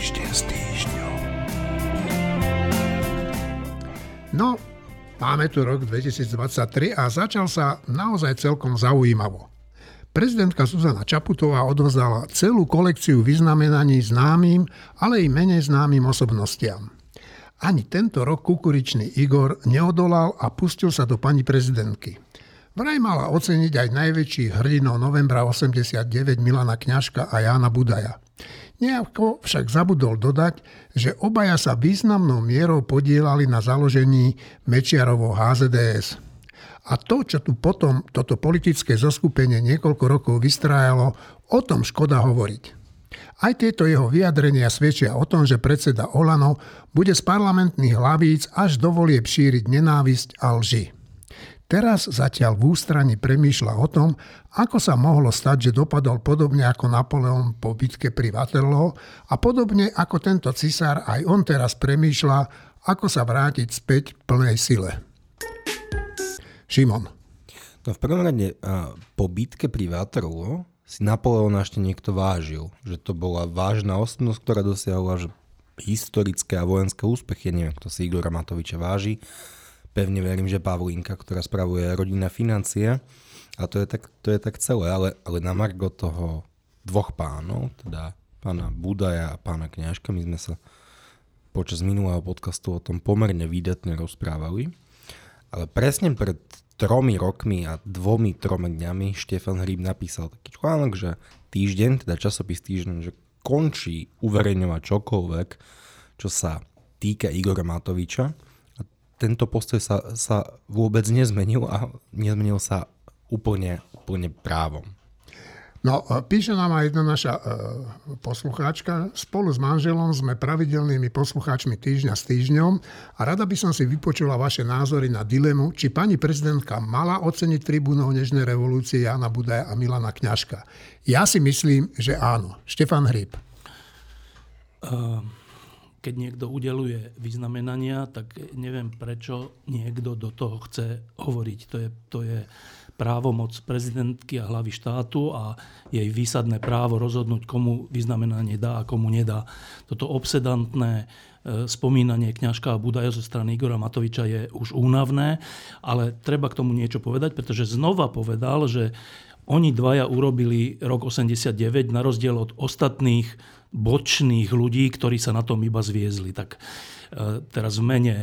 Týždeň s týždňom. No, máme tu rok 2023 a začal sa naozaj celkom zaujímavo. Prezidentka Zuzana Čaputová odvzdala celú kolekciu vyznamenaní známym, ale i menej známym osobnostiam. Ani tento rok kukuričný Igor neodolal a pustil sa do pani prezidentky. Vraj mala oceniť aj najväčších hrdinov novembra 89 Milana Kňažka a Jána Budaja. Nejako však zabudol dodať, že obaja sa významnou mierou podielali na založení Mečiarovo HZDS. A to, čo tu potom toto politické zoskupenie niekoľko rokov vystrájalo, o tom škoda hovoriť. Aj tieto jeho vyjadrenia svedčia o tom, že predseda Olano bude z parlamentných hlavíc až do volieb šíriť nenávisť a lži. Teraz zatiaľ v ústrani premýšľa o tom, ako sa mohlo stať, že dopadol podobne ako Napoleon po bitke pri Waterloo a podobne ako tento cisár aj on teraz premýšľa, ako sa vrátiť späť v plnej sile. Šimon. No v prvom rade po bitke pri Waterloo si Napoleona ešte niekto vážil, že to bola vážna osobnosť, ktorá dosiahla že historické a vojenské úspechy. Neviem, kto si Igora Matoviča váži pevne verím, že Pavlínka, ktorá spravuje rodinné financie. A to je tak, to je tak celé, ale, ale na margo toho dvoch pánov, teda pána Budaja a pána Kňažka, my sme sa počas minulého podcastu o tom pomerne výdatne rozprávali. Ale presne pred tromi rokmi a dvomi, tromi dňami Štefan Hríb napísal taký článok, že týždeň, teda časopis týždeň, že končí uverejňovať čokoľvek, čo sa týka Igora Matoviča tento postoj sa, sa vôbec nezmenil a nezmenil sa úplne, úplne právom. No, e, píše nám aj jedna naša e, poslucháčka. Spolu s manželom sme pravidelnými poslucháčmi týždňa s týždňom a rada by som si vypočula vaše názory na dilemu, či pani prezidentka mala oceniť tribúnov Nežnej revolúcie Jana Budaja a Milana Kňažka. Ja si myslím, že áno. Štefan Hryb. Uh keď niekto udeluje vyznamenania, tak neviem, prečo niekto do toho chce hovoriť. To je, to je právomoc prezidentky a hlavy štátu a jej výsadné právo rozhodnúť, komu vyznamenanie dá a komu nedá. Toto obsedantné e, spomínanie kňažka Budaja zo strany Igora Matoviča je už únavné, ale treba k tomu niečo povedať, pretože znova povedal, že oni dvaja urobili rok 89 na rozdiel od ostatných bočných ľudí, ktorí sa na tom iba zviezli. Tak e, teraz v mene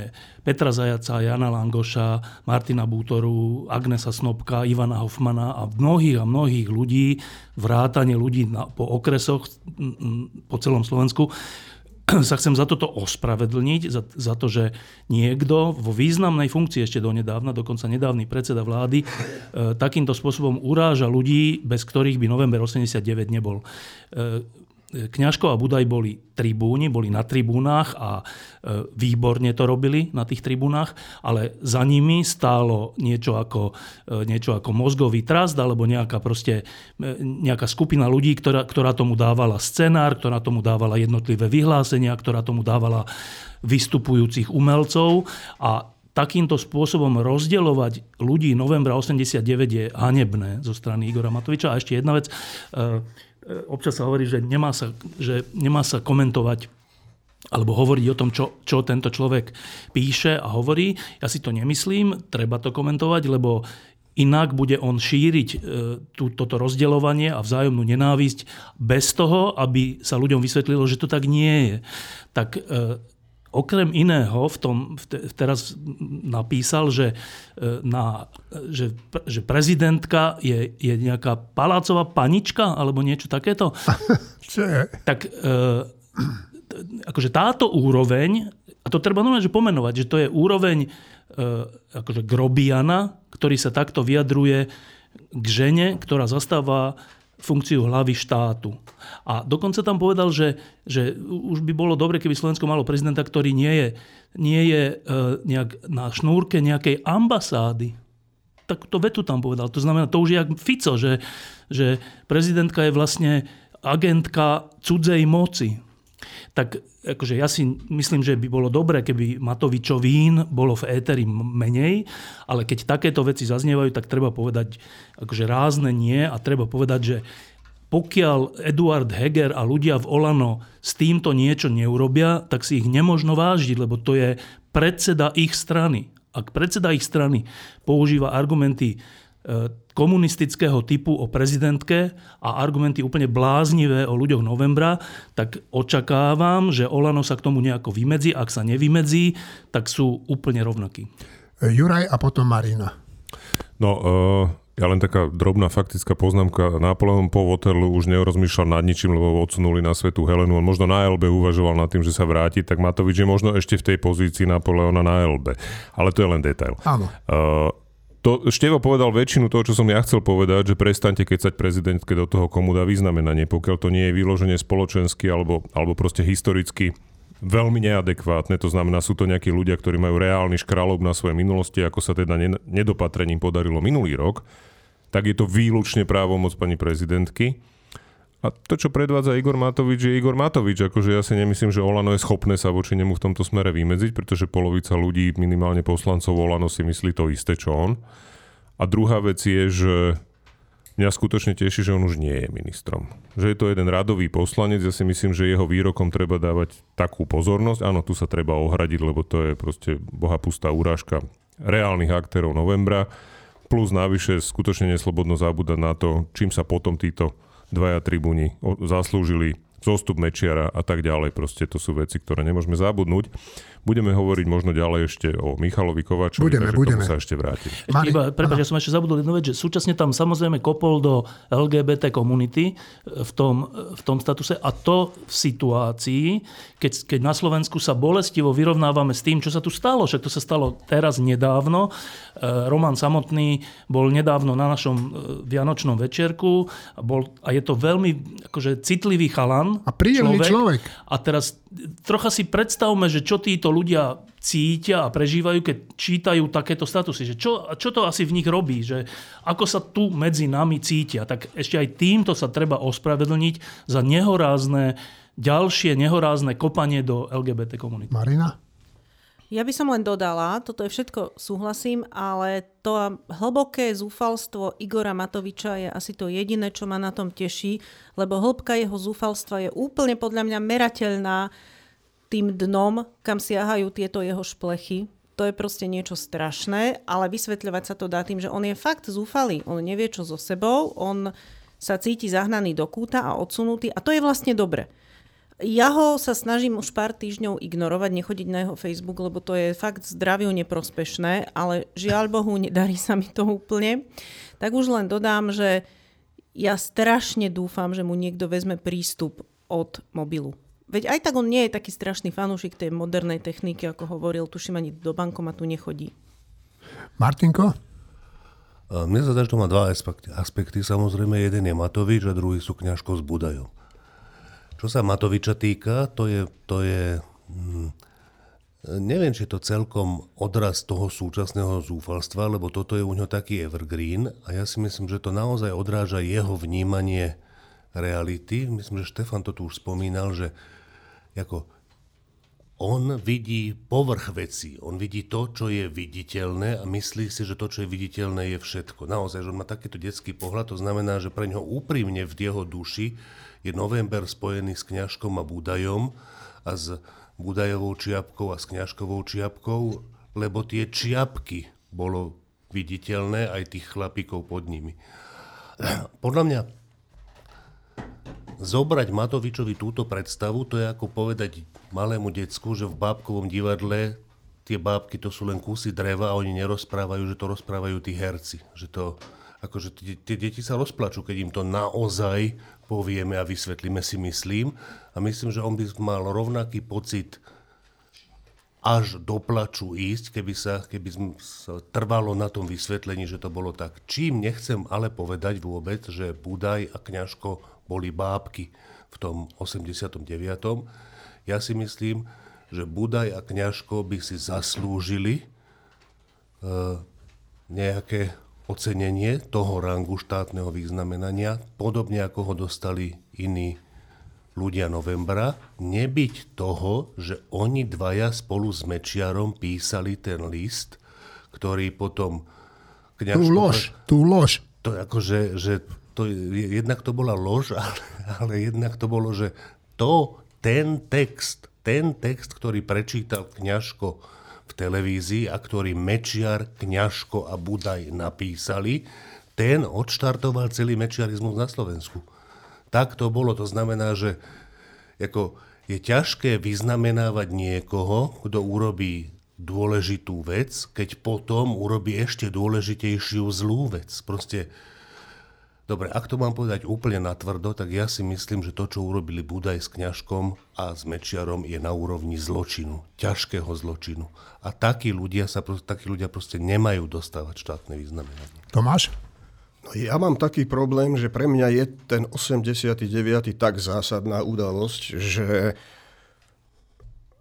Petra Zajaca, Jana Langoša, Martina Bútoru, Agnesa Snobka, Ivana Hofmana a mnohých a mnohých ľudí, vrátane ľudí na, po okresoch po celom Slovensku, sa chcem za toto ospravedlniť, za, za to, že niekto vo významnej funkcii ešte donedávna, dokonca nedávny predseda vlády, e, takýmto spôsobom uráža ľudí, bez ktorých by november 89 nebol. E, Kňažko a Budaj boli tribúni, boli na tribúnach a e, výborne to robili na tých tribúnach, ale za nimi stálo niečo ako, e, niečo ako mozgový trast alebo nejaká, proste, e, nejaká skupina ľudí, ktorá, ktorá tomu dávala scenár, ktorá tomu dávala jednotlivé vyhlásenia, ktorá tomu dávala vystupujúcich umelcov a takýmto spôsobom rozdeľovať ľudí novembra 89 je hanebné zo strany Igora Matoviča. A ešte jedna vec. E, občas sa hovorí, že nemá sa, že nemá sa komentovať alebo hovoriť o tom, čo, čo tento človek píše a hovorí. Ja si to nemyslím, treba to komentovať, lebo inak bude on šíriť e, tú, toto rozdeľovanie a vzájomnú nenávisť bez toho, aby sa ľuďom vysvetlilo, že to tak nie je. Tak e, Okrem iného v tom teraz napísal, že, e, na, že, že prezidentka je, je nejaká palácová panička alebo niečo takéto. Čo je? Tak e, akože táto úroveň, a to treba normálne že pomenovať, že to je úroveň e, akože grobiana, ktorý sa takto vyjadruje k žene, ktorá zastáva funkciu hlavy štátu. A dokonca tam povedal, že, že už by bolo dobre, keby Slovensko malo prezidenta, ktorý nie je, nie je e, nejak na šnúrke nejakej ambasády. Tak to vetu tam povedal. To znamená, to už je jak Fico, že, že prezidentka je vlastne agentka cudzej moci tak akože ja si myslím, že by bolo dobré, keby Matovičovín bolo v éteri menej, ale keď takéto veci zaznievajú, tak treba povedať akože rázne nie a treba povedať, že pokiaľ Eduard Heger a ľudia v Olano s týmto niečo neurobia, tak si ich nemožno vážiť, lebo to je predseda ich strany. Ak predseda ich strany používa argumenty komunistického typu o prezidentke a argumenty úplne bláznivé o ľuďoch novembra, tak očakávam, že Olano sa k tomu nejako vymedzí. Ak sa nevymedzí, tak sú úplne rovnakí. Juraj a potom Marina. No, uh, ja len taká drobná faktická poznámka. Napoleon po Waterloo už nerozmýšľal nad ničím, lebo odsunuli na svetu Helenu. On možno na LB uvažoval nad tým, že sa vráti, tak Matovič je možno ešte v tej pozícii Napoleona na LB. Ale to je len detail. Áno. Uh, to Števo povedal väčšinu toho, čo som ja chcel povedať, že prestaňte kecať prezidentke do toho, komu dá vyznamenanie, pokiaľ to nie je vyloženie spoločensky alebo, alebo proste historicky veľmi neadekvátne, to znamená, sú to nejakí ľudia, ktorí majú reálny škralob na svojej minulosti, ako sa teda nedopatrením podarilo minulý rok, tak je to výlučne právomoc pani prezidentky. A to, čo predvádza Igor Matovič, je Igor Matovič. Akože ja si nemyslím, že Olano je schopné sa voči nemu v tomto smere vymedziť, pretože polovica ľudí, minimálne poslancov Olano, si myslí to isté, čo on. A druhá vec je, že mňa skutočne teší, že on už nie je ministrom. Že je to jeden radový poslanec, ja si myslím, že jeho výrokom treba dávať takú pozornosť. Áno, tu sa treba ohradiť, lebo to je proste bohapustá urážka reálnych aktérov novembra. Plus navyše skutočne neslobodno zabúdať na to, čím sa potom títo dvaja tribúni zaslúžili zostup Mečiara a tak ďalej. Proste to sú veci, ktoré nemôžeme zabudnúť. Budeme hovoriť možno ďalej ešte o Michalovi Kovačovi, budeme, takže budeme. sa ešte vrátim. Ešte iba, prepáč, ja som ešte zabudol jednu vec, že súčasne tam samozrejme kopol do LGBT komunity v tom, v tom statuse a to v situácii, keď, keď na Slovensku sa bolestivo vyrovnávame s tým, čo sa tu stalo. Však to sa stalo teraz nedávno. E, Roman samotný bol nedávno na našom e, vianočnom večerku a, bol, a je to veľmi akože, citlivý chalan. A príjemný človek. človek. A teraz trocha si predstavme, že čo títo ľudia cítia a prežívajú, keď čítajú takéto statusy. Že čo, čo to asi v nich robí? Že ako sa tu medzi nami cítia? Tak ešte aj týmto sa treba ospravedlniť za nehorázne, ďalšie nehorázne kopanie do LGBT komunity. Marina? Ja by som len dodala, toto je všetko súhlasím, ale to hlboké zúfalstvo Igora Matoviča je asi to jediné, čo ma na tom teší, lebo hĺbka jeho zúfalstva je úplne podľa mňa merateľná tým dnom, kam siahajú tieto jeho šplechy. To je proste niečo strašné, ale vysvetľovať sa to dá tým, že on je fakt zúfalý. On nevie, čo so sebou, on sa cíti zahnaný do kúta a odsunutý a to je vlastne dobre. Ja ho sa snažím už pár týždňov ignorovať, nechodiť na jeho Facebook, lebo to je fakt zdraviu neprospešné, ale žiaľ Bohu, nedarí sa mi to úplne. Tak už len dodám, že ja strašne dúfam, že mu niekto vezme prístup od mobilu. Veď aj tak on nie je taký strašný fanúšik tej modernej techniky, ako hovoril, tuším ani do bankomatu nechodí. Martinko? Mne sa zdá, že to má dva aspekty. aspekty. Samozrejme, jeden je Matovič a druhý sú kňažko s Budajom. Čo sa Matoviča týka, to je, to je hm, neviem, či je to celkom odraz toho súčasného zúfalstva, lebo toto je u ňo taký evergreen a ja si myslím, že to naozaj odráža jeho vnímanie reality. Myslím, že Štefan to tu už spomínal, že ako on vidí povrch veci, on vidí to, čo je viditeľné a myslí si, že to, čo je viditeľné, je všetko. Naozaj, že on má takýto detský pohľad, to znamená, že pre ňo úprimne v jeho duši je november spojený s kňažkom a Budajom a s Budajovou čiapkou a s kňažkovou čiapkou, lebo tie čiapky bolo viditeľné aj tých chlapíkov pod nimi. Podľa mňa zobrať Matovičovi túto predstavu, to je ako povedať malému decku, že v bábkovom divadle tie bábky to sú len kusy dreva a oni nerozprávajú, že to rozprávajú tí herci. Že to, akože tie, deti sa rozplačú, keď im to naozaj povieme a vysvetlíme si, myslím. A myslím, že on by mal rovnaký pocit až do plaču ísť, keby sa, keby sa trvalo na tom vysvetlení, že to bolo tak. Čím nechcem ale povedať vôbec, že Budaj a Kňažko boli bábky v tom 89. Ja si myslím, že Budaj a Kňažko by si zaslúžili uh, nejaké ocenenie toho rangu štátneho významenania, podobne ako ho dostali iní ľudia novembra, nebyť toho, že oni dvaja spolu s Mečiarom písali ten list, ktorý potom... Kňažko, tú lož, tú lož. To je ako, že, že to, jednak to bola lož, ale, ale jednak to bolo, že to, ten text, ten text, ktorý prečítal Kňažko v televízii a ktorý Mečiar, Kňažko a Budaj napísali, ten odštartoval celý mečiarizmus na Slovensku. Tak to bolo, to znamená, že ako je ťažké vyznamenávať niekoho, kto urobí dôležitú vec, keď potom urobí ešte dôležitejšiu zlú vec. Proste Dobre, ak to mám povedať úplne natvrdo, tak ja si myslím, že to, čo urobili Budaj s kňažkom a s Mečiarom, je na úrovni zločinu, ťažkého zločinu. A takí ľudia, sa, takí ľudia proste nemajú dostávať štátne vyznamenanie. Tomáš? No ja mám taký problém, že pre mňa je ten 89. tak zásadná udalosť, že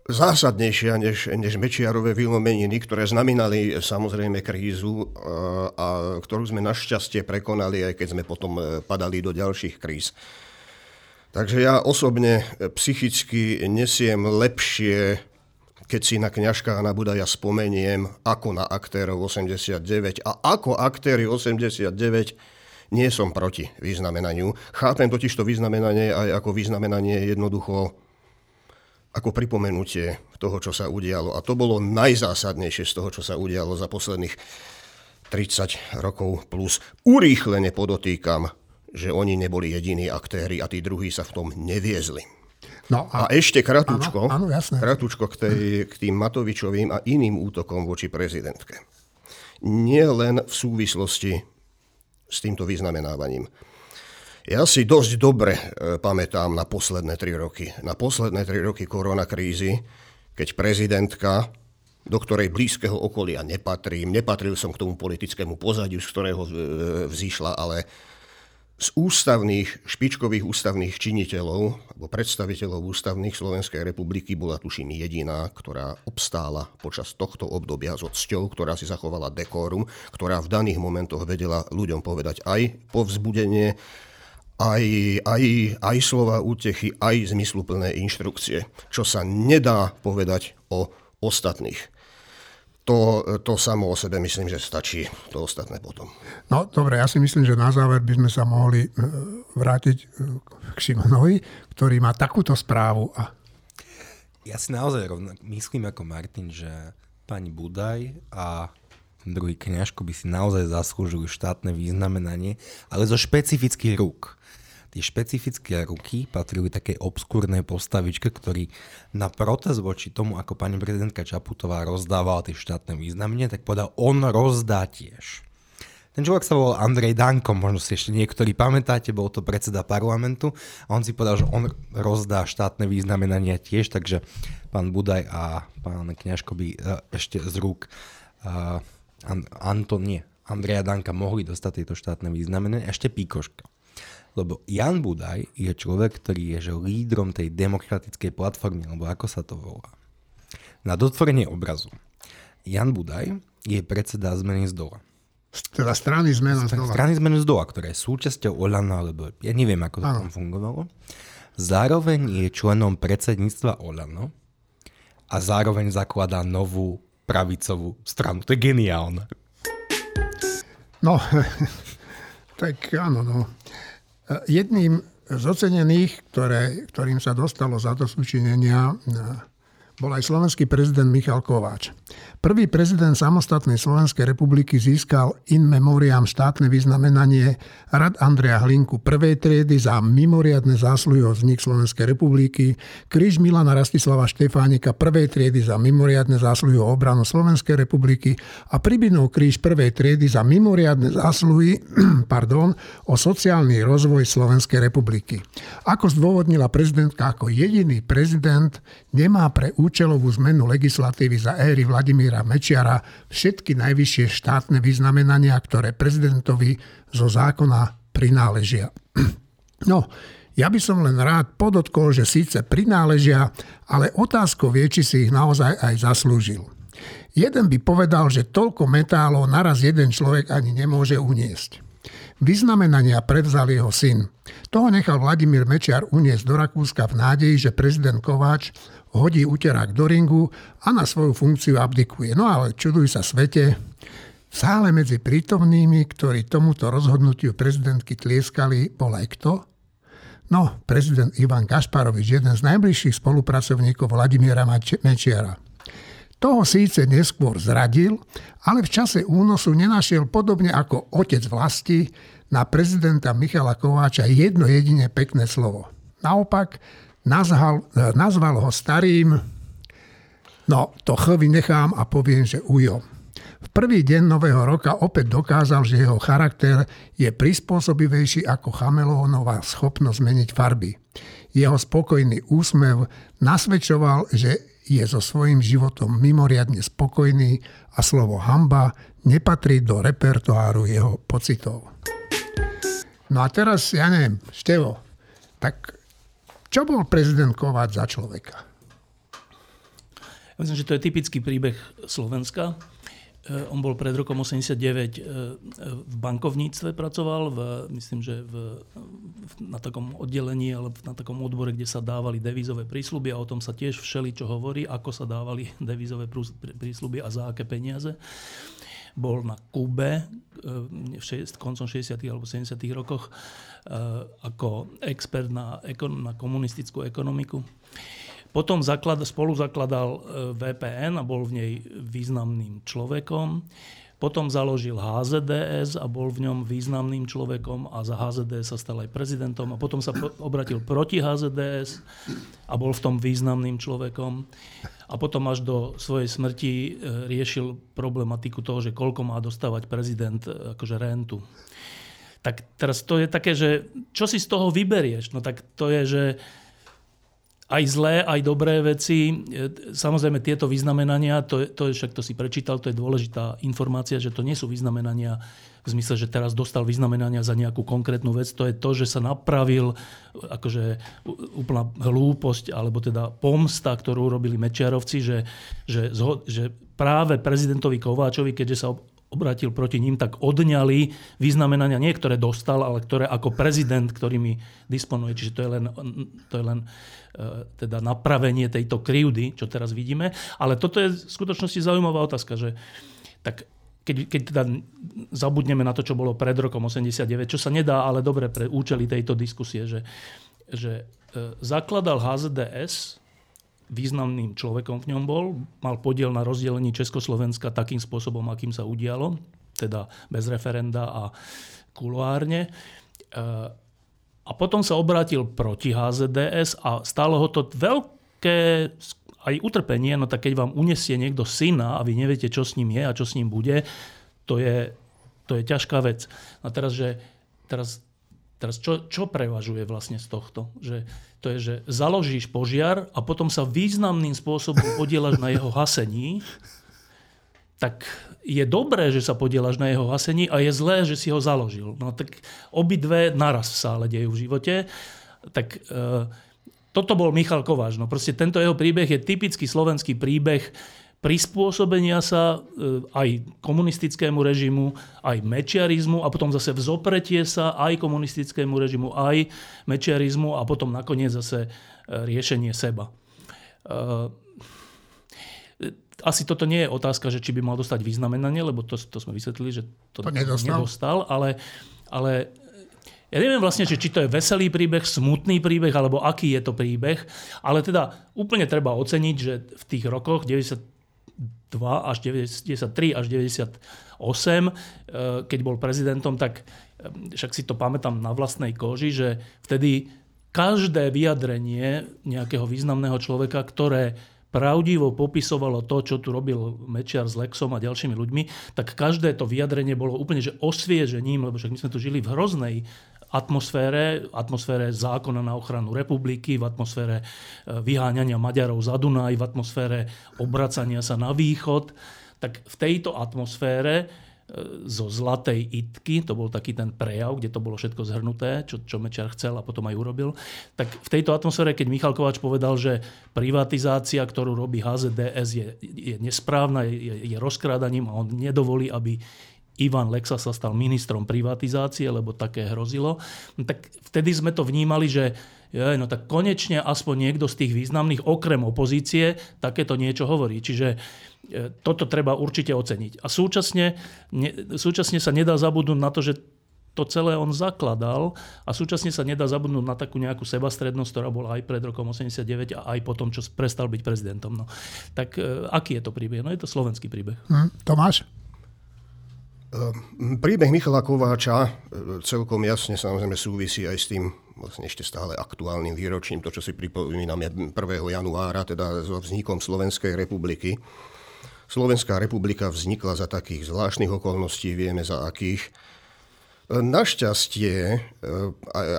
zásadnejšia než, než Mečiarové vylomeniny, ktoré znamenali samozrejme krízu, a, a ktorú sme našťastie prekonali, aj keď sme potom e, padali do ďalších kríz. Takže ja osobne psychicky nesiem lepšie, keď si na kňažka a na Budaja spomeniem, ako na aktérov 89. A ako aktéry 89 nie som proti vyznamenaniu. Chápem totiž to vyznamenanie aj ako vyznamenanie jednoducho ako pripomenutie toho, čo sa udialo. A to bolo najzásadnejšie z toho, čo sa udialo za posledných 30 rokov plus. Urýchlene podotýkam, že oni neboli jediní aktéri a tí druhí sa v tom neviezli. No a, a ešte kratučko, áno, áno, kratučko k, tej, k tým Matovičovým a iným útokom voči prezidentke. Nie len v súvislosti s týmto vyznamenávaním. Ja si dosť dobre e, pamätám na posledné tri roky. Na posledné tri roky koronakrízy, keď prezidentka, do ktorej blízkeho okolia nepatrím, nepatril som k tomu politickému pozadiu, z ktorého e, vzýšla, ale z ústavných, špičkových ústavných činiteľov alebo predstaviteľov ústavných Slovenskej republiky bola tuším jediná, ktorá obstála počas tohto obdobia s odsťou, ktorá si zachovala dekórum, ktorá v daných momentoch vedela ľuďom povedať aj povzbudenie, aj, aj, aj slova útechy, aj zmysluplné inštrukcie, čo sa nedá povedať o ostatných. To, to samo o sebe myslím, že stačí, to ostatné potom. No dobre, ja si myslím, že na záver by sme sa mohli e, vrátiť e, k Šimonovi, ktorý má takúto správu. A... Ja si naozaj rovno myslím ako Martin, že pani Budaj a druhý kňažko by si naozaj zaslúžili štátne významenanie, ale zo špecifických rúk tie špecifické ruky patrili takej obskúrnej postavičke, ktorý na protest voči tomu, ako pani prezidentka Čaputová rozdávala tie štátne významne, tak povedal, on rozdá tiež. Ten človek sa volal Andrej Danko, možno si ešte niektorí pamätáte, bol to predseda parlamentu a on si povedal, že on rozdá štátne významenania tiež, takže pán Budaj a pán Kňažko by e, ešte z rúk uh, Anton, nie, Andreja Danka mohli dostať tieto štátne významenia, ešte Píkoška. Lebo Jan Budaj je človek, ktorý je že lídrom tej demokratickej platformy, alebo ako sa to volá. Na dotvorenie obrazu. Jan Budaj je predseda zmeny z dola. Teda strany zmena z dola. Strany zmeny z dola, ktorá je súčasťou Olana, alebo ja neviem, ako to tam fungovalo. Zároveň je členom predsedníctva Olano a zároveň zakladá novú pravicovú stranu. To je geniálne. No, tak áno, no. Jedným z ocenených, ktoré, ktorým sa dostalo za to súčinenia, bol aj slovenský prezident Michal Kováč. Prvý prezident samostatnej Slovenskej republiky získal in memoriam štátne vyznamenanie Rad Andreja Hlinku prvej triedy za mimoriadne zásluhy o vznik Slovenskej republiky, kríž Milana Rastislava Štefánika prvej triedy za mimoriadne zásluhy o obranu Slovenskej republiky a Pribinov kríž prvej triedy za mimoriadne zásluhy pardon, o sociálny rozvoj Slovenskej republiky. Ako zdôvodnila prezidentka ako jediný prezident, nemá pre účelovú zmenu legislatívy za éry Vladimíra Mečiara všetky najvyššie štátne vyznamenania, ktoré prezidentovi zo zákona prináležia. No, ja by som len rád podotkol, že síce prináležia, ale otázko vie, či si ich naozaj aj zaslúžil. Jeden by povedal, že toľko metálov naraz jeden človek ani nemôže uniesť. Vyznamenania prevzal jeho syn. Toho nechal Vladimír Mečiar uniesť do Rakúska v nádeji, že prezident Kováč hodí uterák do ringu a na svoju funkciu abdikuje. No ale čuduj sa svete, v sále medzi prítomnými, ktorí tomuto rozhodnutiu prezidentky tlieskali, bol aj kto? No, prezident Ivan Kašparovič, jeden z najbližších spolupracovníkov Vladimíra Mečiara. Toho síce neskôr zradil, ale v čase únosu nenašiel podobne ako otec vlasti na prezidenta Michala Kováča jedno jedine pekné slovo. Naopak, nazval, nazval ho starým, no to chovy nechám a poviem, že ujo. V prvý deň nového roka opäť dokázal, že jeho charakter je prispôsobivejší ako chameleónová schopnosť zmeniť farby. Jeho spokojný úsmev nasvedčoval, že je so svojím životom mimoriadne spokojný a slovo hamba nepatrí do repertoáru jeho pocitov. No a teraz, ja neviem, Števo, tak čo bol prezident Kováč za človeka? Myslím, že to je typický príbeh Slovenska. Eh, on bol pred rokom 89 eh, v bankovníctve pracoval, v, myslím, že v, na takom oddelení alebo na takom odbore, kde sa dávali devízové prísľuby a o tom sa tiež všeli čo hovorí, ako sa dávali devízové prísľuby a za aké peniaze. Bol na Kube eh, v koncom 60. alebo 70. rokoch ako expert na, na komunistickú ekonomiku. Potom zaklad, spolu zakladal e, VPN a bol v nej významným človekom. Potom založil HZDS a bol v ňom významným človekom a za HZDS sa stal aj prezidentom a potom sa obratil proti HZDS a bol v tom významným človekom. A potom až do svojej smrti e, riešil problematiku toho, že koľko má dostávať prezident e, akože rentu. Tak teraz to je také, že čo si z toho vyberieš? No tak to je, že aj zlé, aj dobré veci. E, samozrejme, tieto vyznamenania, to, to je, však to si prečítal, to je dôležitá informácia, že to nie sú vyznamenania v zmysle, že teraz dostal vyznamenania za nejakú konkrétnu vec. To je to, že sa napravil akože úplná hlúposť, alebo teda pomsta, ktorú robili Mečiarovci, že, že, že práve prezidentovi Kováčovi, keďže sa obratil proti ním, tak odňali vyznamenania, nie ktoré dostal, ale ktoré ako prezident, ktorými disponuje. Čiže to je len, to je len e, teda napravenie tejto krivdy, čo teraz vidíme. Ale toto je v skutočnosti zaujímavá otázka, že tak keď, keď teda zabudneme na to, čo bolo pred rokom 89, čo sa nedá, ale dobre pre účely tejto diskusie, že, že e, zakladal HZDS významným človekom v ňom bol, mal podiel na rozdelení Československa takým spôsobom, akým sa udialo, teda bez referenda a kuloárne. E, a potom sa obrátil proti HZDS a stalo ho to veľké aj utrpenie, no tak keď vám unesie niekto syna a vy neviete, čo s ním je a čo s ním bude, to je, to je ťažká vec. A teraz, že teraz Teraz čo, čo prevažuje vlastne z tohto? Že, to je, že založíš požiar a potom sa významným spôsobom podielaš na jeho hasení, tak je dobré, že sa podielaš na jeho hasení a je zlé, že si ho založil. No tak obidve naraz sa ale dejú v živote. Tak e, toto bol Michal Kováč. No proste tento jeho príbeh je typický slovenský príbeh prispôsobenia sa e, aj komunistickému režimu, aj mečiarizmu a potom zase vzopretie sa aj komunistickému režimu, aj mečiarizmu a potom nakoniec zase e, riešenie seba. E, asi toto nie je otázka, že či by mal dostať vyznamenanie, lebo to, to sme vysvetlili, že to, to nedostal. nedostal, ale, ale ja neviem vlastne, či, či to je veselý príbeh, smutný príbeh, alebo aký je to príbeh, ale teda úplne treba oceniť, že v tých rokoch 90, až 93 až 98, eh, keď bol prezidentom, tak eh, však si to pamätám na vlastnej koži, že vtedy každé vyjadrenie nejakého významného človeka, ktoré pravdivo popisovalo to, čo tu robil Mečiar s Lexom a ďalšími ľuďmi, tak každé to vyjadrenie bolo úplne že osviežením, lebo však my sme tu žili v hroznej atmosfére, atmosfére zákona na ochranu republiky, v atmosfére e, vyháňania Maďarov za Dunaj, v atmosfére obracania sa na východ, tak v tejto atmosfére e, zo Zlatej Itky, to bol taký ten prejav, kde to bolo všetko zhrnuté, čo, čo Mečar chcel a potom aj urobil, tak v tejto atmosfére, keď Michal Kovač povedal, že privatizácia, ktorú robí HZDS, je, je nesprávna, je, je rozkrádaním a on nedovolí, aby Ivan Lexa sa stal ministrom privatizácie, lebo také hrozilo, no tak vtedy sme to vnímali, že je, no tak konečne aspoň niekto z tých významných, okrem opozície, takéto niečo hovorí. Čiže e, toto treba určite oceniť. A súčasne, ne, súčasne sa nedá zabudnúť na to, že to celé on zakladal a súčasne sa nedá zabudnúť na takú nejakú sebastrednosť, ktorá bola aj pred rokom 89 a aj potom, čo prestal byť prezidentom. No. Tak e, aký je to príbeh? No je to slovenský príbeh. Hm, Tomáš? Ehm, príbeh Michala Kováča e, celkom jasne samozrejme súvisí aj s tým vlastne ešte stále aktuálnym výročím, to, čo si pripomíname 1. januára, teda so vznikom Slovenskej republiky. Slovenská republika vznikla za takých zvláštnych okolností, vieme za akých. Našťastie e,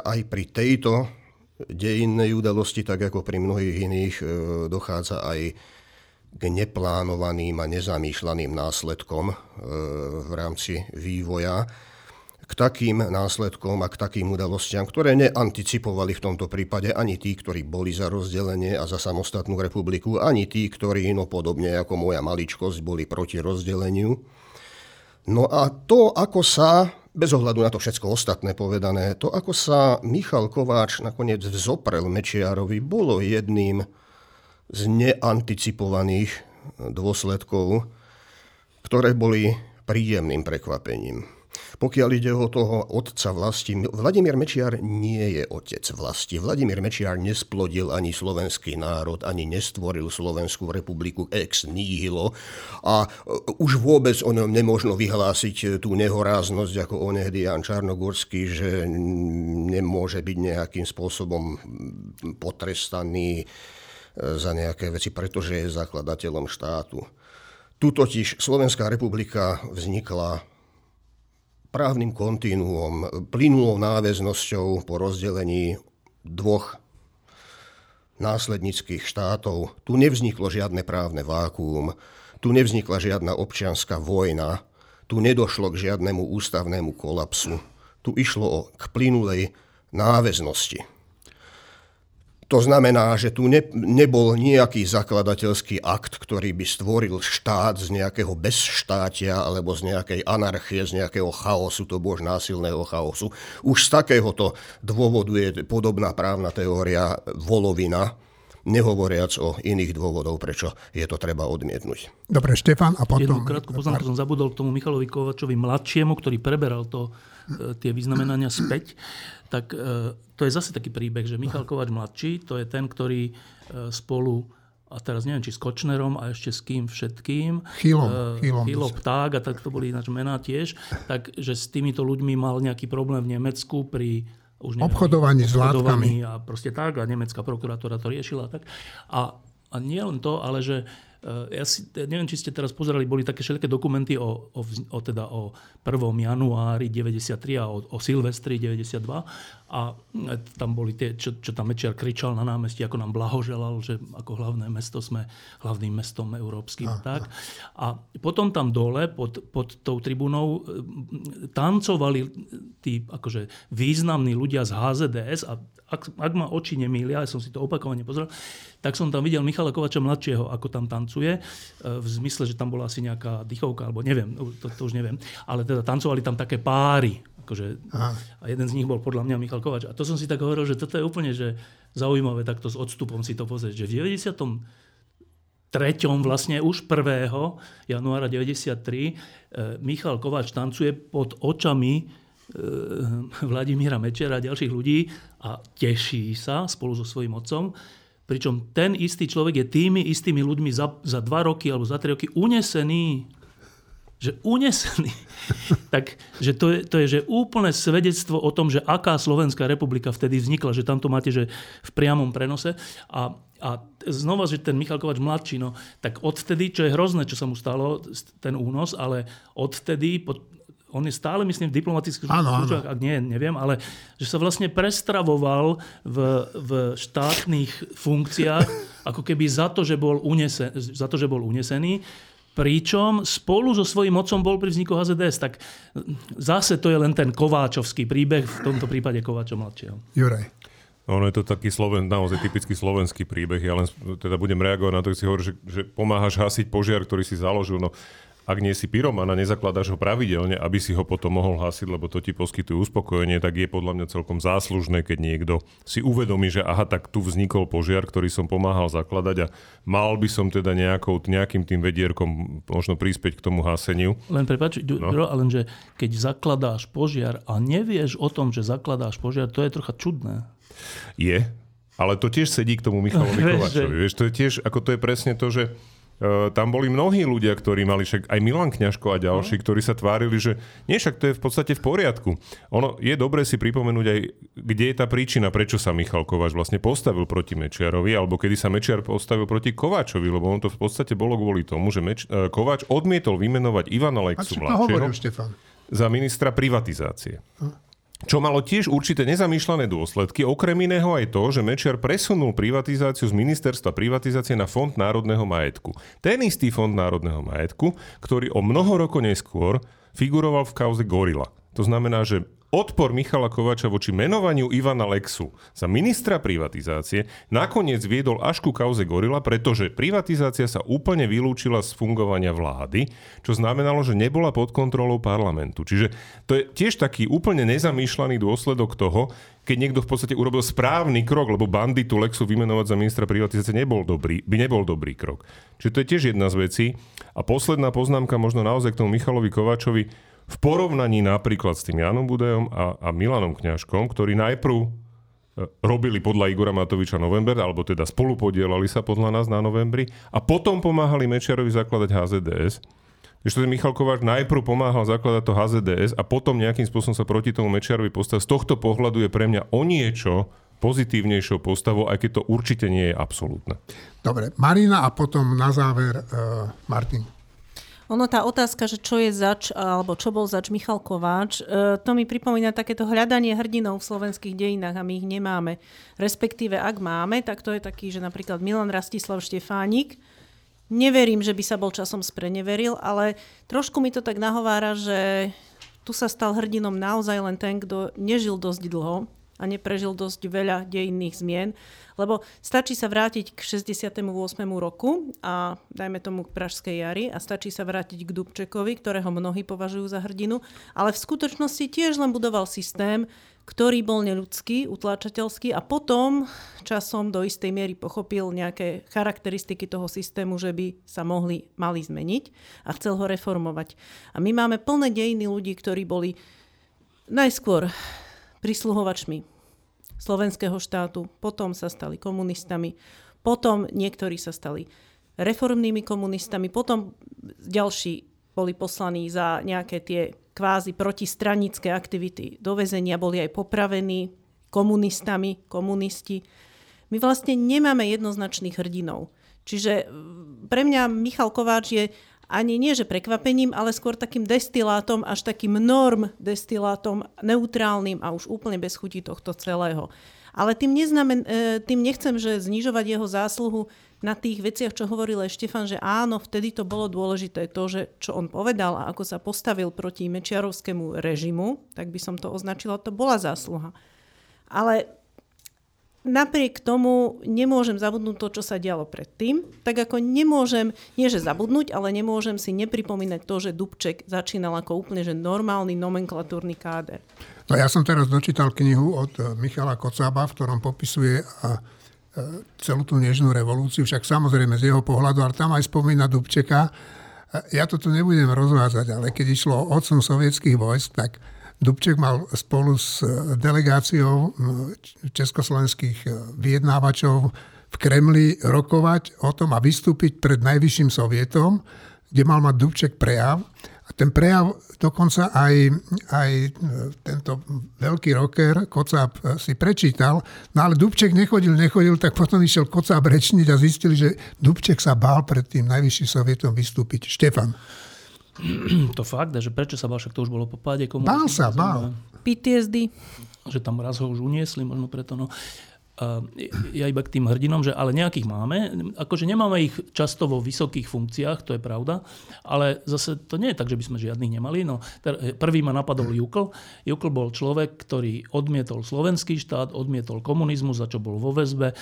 aj pri tejto dejinnej udalosti, tak ako pri mnohých iných, e, dochádza aj k neplánovaným a nezamýšľaným následkom e, v rámci vývoja, k takým následkom a k takým udalostiam, ktoré neanticipovali v tomto prípade ani tí, ktorí boli za rozdelenie a za samostatnú republiku, ani tí, ktorí, no podobne ako moja maličkosť, boli proti rozdeleniu. No a to, ako sa bez ohľadu na to všetko ostatné povedané, to, ako sa Michal Kováč nakoniec vzoprel Mečiarovi, bolo jedným z neanticipovaných dôsledkov, ktoré boli príjemným prekvapením. Pokiaľ ide o toho otca vlasti, Vladimír Mečiar nie je otec vlasti. Vladimír Mečiar nesplodil ani slovenský národ, ani nestvoril Slovenskú republiku ex nihilo a e, už vôbec o ňom nemôžno vyhlásiť tú nehoráznosť ako onehdy Jan Čarnogorský, že nemôže byť nejakým spôsobom potrestaný e, za nejaké veci, pretože je zakladateľom štátu. Tu totiž Slovenská republika vznikla právnym kontinuom, plynulou náväznosťou po rozdelení dvoch následnických štátov. Tu nevzniklo žiadne právne vákuum, tu nevznikla žiadna občianská vojna, tu nedošlo k žiadnemu ústavnému kolapsu. Tu išlo k plynulej náväznosti. To znamená, že tu ne, nebol nejaký zakladateľský akt, ktorý by stvoril štát z nejakého bezštátia alebo z nejakej anarchie, z nejakého chaosu, to bož násilného chaosu. Už z takéhoto dôvodu je podobná právna teória volovina, nehovoriac o iných dôvodov, prečo je to treba odmietnúť. Dobre, Štefan, a potom... Jednu krátku poznámku som zabudol k tomu Michalovi Kovačovi mladšiemu, ktorý preberal to, tie vyznamenania späť tak e, to je zase taký príbeh, že Michal Kovač mladší, to je ten, ktorý e, spolu a teraz neviem, či s Kočnerom a ešte s kým všetkým. Chilo Pták a tak to boli ináč mená tiež. Takže s týmito ľuďmi mal nejaký problém v Nemecku pri už neviem, obchodovaní s látkami. A proste tak a nemecká prokuratúra to riešila. Tak. A, a nie len to, ale že ja si, neviem, či ste teraz pozerali, boli také všetké dokumenty o, o, o, teda o 1. januári 93 a o, o Silvestri 92 a tam boli tie, čo, čo tam Mečiar kričal na námestí, ako nám blahoželal, že ako hlavné mesto sme hlavným mestom európskym. A, tak. a potom tam dole pod, pod tou tribúnou tancovali tí akože významní ľudia z HZDS a ak, ak ma oči nemýlia, ja som si to opakovane pozrel, tak som tam videl Michala Kovača mladšieho, ako tam tancuje, e, v zmysle, že tam bola asi nejaká dychovka, alebo neviem, to, to už neviem, ale teda tancovali tam také páry, akože, a jeden z nich bol podľa mňa Michal Kovač. A to som si tak hovoril, že toto je úplne že zaujímavé takto s odstupom si to pozrieť, že v 90 treťom vlastne už 1. januára 93 e, Michal Kovač tancuje pod očami Vladimíra Mečera a ďalších ľudí a teší sa spolu so svojím otcom. Pričom ten istý človek je tými istými ľuďmi za, za dva roky alebo za tri roky unesený. Že unesený. tak, že to je, to je že úplné svedectvo o tom, že aká Slovenská republika vtedy vznikla, že tam to máte že v priamom prenose. A, a znova, že ten Michal Kovač mladší, no, tak odvtedy, čo je hrozné, čo sa mu stalo, ten únos, ale odvtedy, on je stále, myslím, v diplomatických službách, ak nie, neviem, ale že sa vlastne prestravoval v, v štátnych funkciách, ako keby za to, že bol, unesen, za to, že bol unesený, pričom spolu so svojím mocom bol pri vzniku HZDS. Tak zase to je len ten Kováčovský príbeh, v tomto prípade Kováča mladšieho. Juraj. Ono je to taký sloven, naozaj typický slovenský príbeh. Ja len teda budem reagovať na to, keď si hovoríš, že, že pomáhaš hasiť požiar, ktorý si založil. No, ak nie si pyroman a nezakladáš ho pravidelne, aby si ho potom mohol hasiť, lebo to ti poskytuje uspokojenie, tak je podľa mňa celkom záslužné, keď niekto si uvedomí, že aha, tak tu vznikol požiar, ktorý som pomáhal zakladať a mal by som teda nejakou, nejakým tým vedierkom možno prispieť k tomu haseniu. Len prepáč, no. lenže keď zakladáš požiar a nevieš o tom, že zakladáš požiar, to je trocha čudné. Je, ale to tiež sedí k tomu Michalovi Kovačovi. Vieš, to je tiež, ako to je presne to, že Uh, tam boli mnohí ľudia, ktorí mali však aj Milan Kňažko a ďalší, no. ktorí sa tvárili, že nie, však to je v podstate v poriadku. Ono je dobré si pripomenúť aj, kde je tá príčina, prečo sa Michal Kovač vlastne postavil proti Mečiarovi, alebo kedy sa Mečiar postavil proti Kováčovi, lebo on to v podstate bolo kvôli tomu, že Meč- uh, Kováč odmietol vymenovať Ivana Lexu mladšieho za ministra privatizácie. Hm. Čo malo tiež určité nezamýšľané dôsledky, okrem iného aj to, že Mečiar presunul privatizáciu z ministerstva privatizácie na Fond národného majetku. Ten istý Fond národného majetku, ktorý o mnoho rokov neskôr figuroval v kauze Gorila. To znamená, že Odpor Michala Kovača voči menovaniu Ivana Lexu za ministra privatizácie nakoniec viedol až ku kauze Gorila, pretože privatizácia sa úplne vylúčila z fungovania vlády, čo znamenalo, že nebola pod kontrolou parlamentu. Čiže to je tiež taký úplne nezamýšľaný dôsledok toho, keď niekto v podstate urobil správny krok, lebo banditu Lexu vymenovať za ministra privatizácie nebol dobrý, by nebol dobrý krok. Čiže to je tiež jedna z vecí. A posledná poznámka možno naozaj k tomu Michalovi Kovačovi v porovnaní napríklad s tým Janom Budajom a, a Milanom Kňažkom, ktorí najprv e, robili podľa Igora Matoviča november, alebo teda spolupodielali sa podľa nás na novembri a potom pomáhali Mečiarovi zakladať HZDS. Ešte ten Michal Kováč najprv pomáhal zakladať to HZDS a potom nejakým spôsobom sa proti tomu Mečiarovi postavil. Z tohto pohľadu je pre mňa o niečo pozitívnejšou postavou, aj keď to určite nie je absolútne. Dobre, Marina a potom na záver uh, Martin. Ono tá otázka, že čo je zač, alebo čo bol zač Michal Kováč, e, to mi pripomína takéto hľadanie hrdinov v slovenských dejinách a my ich nemáme. Respektíve, ak máme, tak to je taký, že napríklad Milan Rastislav Štefánik, Neverím, že by sa bol časom spreneveril, ale trošku mi to tak nahovára, že tu sa stal hrdinom naozaj len ten, kto nežil dosť dlho a neprežil dosť veľa dejinných zmien lebo stačí sa vrátiť k 68. roku a dajme tomu k Pražskej jari a stačí sa vrátiť k Dubčekovi, ktorého mnohí považujú za hrdinu, ale v skutočnosti tiež len budoval systém, ktorý bol neľudský, utláčateľský a potom časom do istej miery pochopil nejaké charakteristiky toho systému, že by sa mohli, mali zmeniť a chcel ho reformovať. A my máme plné dejiny ľudí, ktorí boli najskôr prisluhovačmi slovenského štátu, potom sa stali komunistami, potom niektorí sa stali reformnými komunistami, potom ďalší boli poslaní za nejaké tie kvázi protistranické aktivity do väzenia, boli aj popravení komunistami, komunisti. My vlastne nemáme jednoznačných hrdinov. Čiže pre mňa Michal Kováč je ani nie, že prekvapením, ale skôr takým destilátom, až takým norm destilátom, neutrálnym a už úplne bez chuti tohto celého. Ale tým, neznamen, e, tým nechcem, že znižovať jeho zásluhu na tých veciach, čo hovoril aj Štefan, že áno, vtedy to bolo dôležité, to, že čo on povedal a ako sa postavil proti Mečiarovskému režimu, tak by som to označila, to bola zásluha. Ale napriek tomu nemôžem zabudnúť to, čo sa dialo predtým. Tak ako nemôžem, nie že zabudnúť, ale nemôžem si nepripomínať to, že Dubček začínal ako úplne že normálny nomenklatúrny káder. No ja som teraz dočítal knihu od eh, Michala Kocába, v ktorom popisuje eh, eh, celú tú nežnú revolúciu, však samozrejme z jeho pohľadu, ale tam aj spomína Dubčeka. Ja to tu nebudem rozvázať, ale keď išlo o odsun sovietských vojsk, tak Dubček mal spolu s e, delegáciou československých e, vyjednávačov v Kremli rokovať o tom a vystúpiť pred najvyšším sovietom, kde mal mať Dubček prejav. A ten prejav dokonca aj, aj e, tento veľký rocker Kocáb si prečítal, no ale Dubček nechodil, nechodil, tak potom išiel Kocáb rečniť a zistili, že Dubček sa bál pred tým najvyšším sovietom vystúpiť. Štefan. to fakt, že prečo sa bál, však to už bolo po páde komunizmu. Bál sa, bál. PTSD. Že tam raz ho už uniesli, možno preto. No. Ja iba k tým hrdinom, že ale nejakých máme. Akože nemáme ich často vo vysokých funkciách, to je pravda, ale zase to nie je tak, že by sme žiadnych nemali. No, prvý ma napadol Jukl. Jukl bol človek, ktorý odmietol slovenský štát, odmietol komunizmus, za čo bol vo väzbe,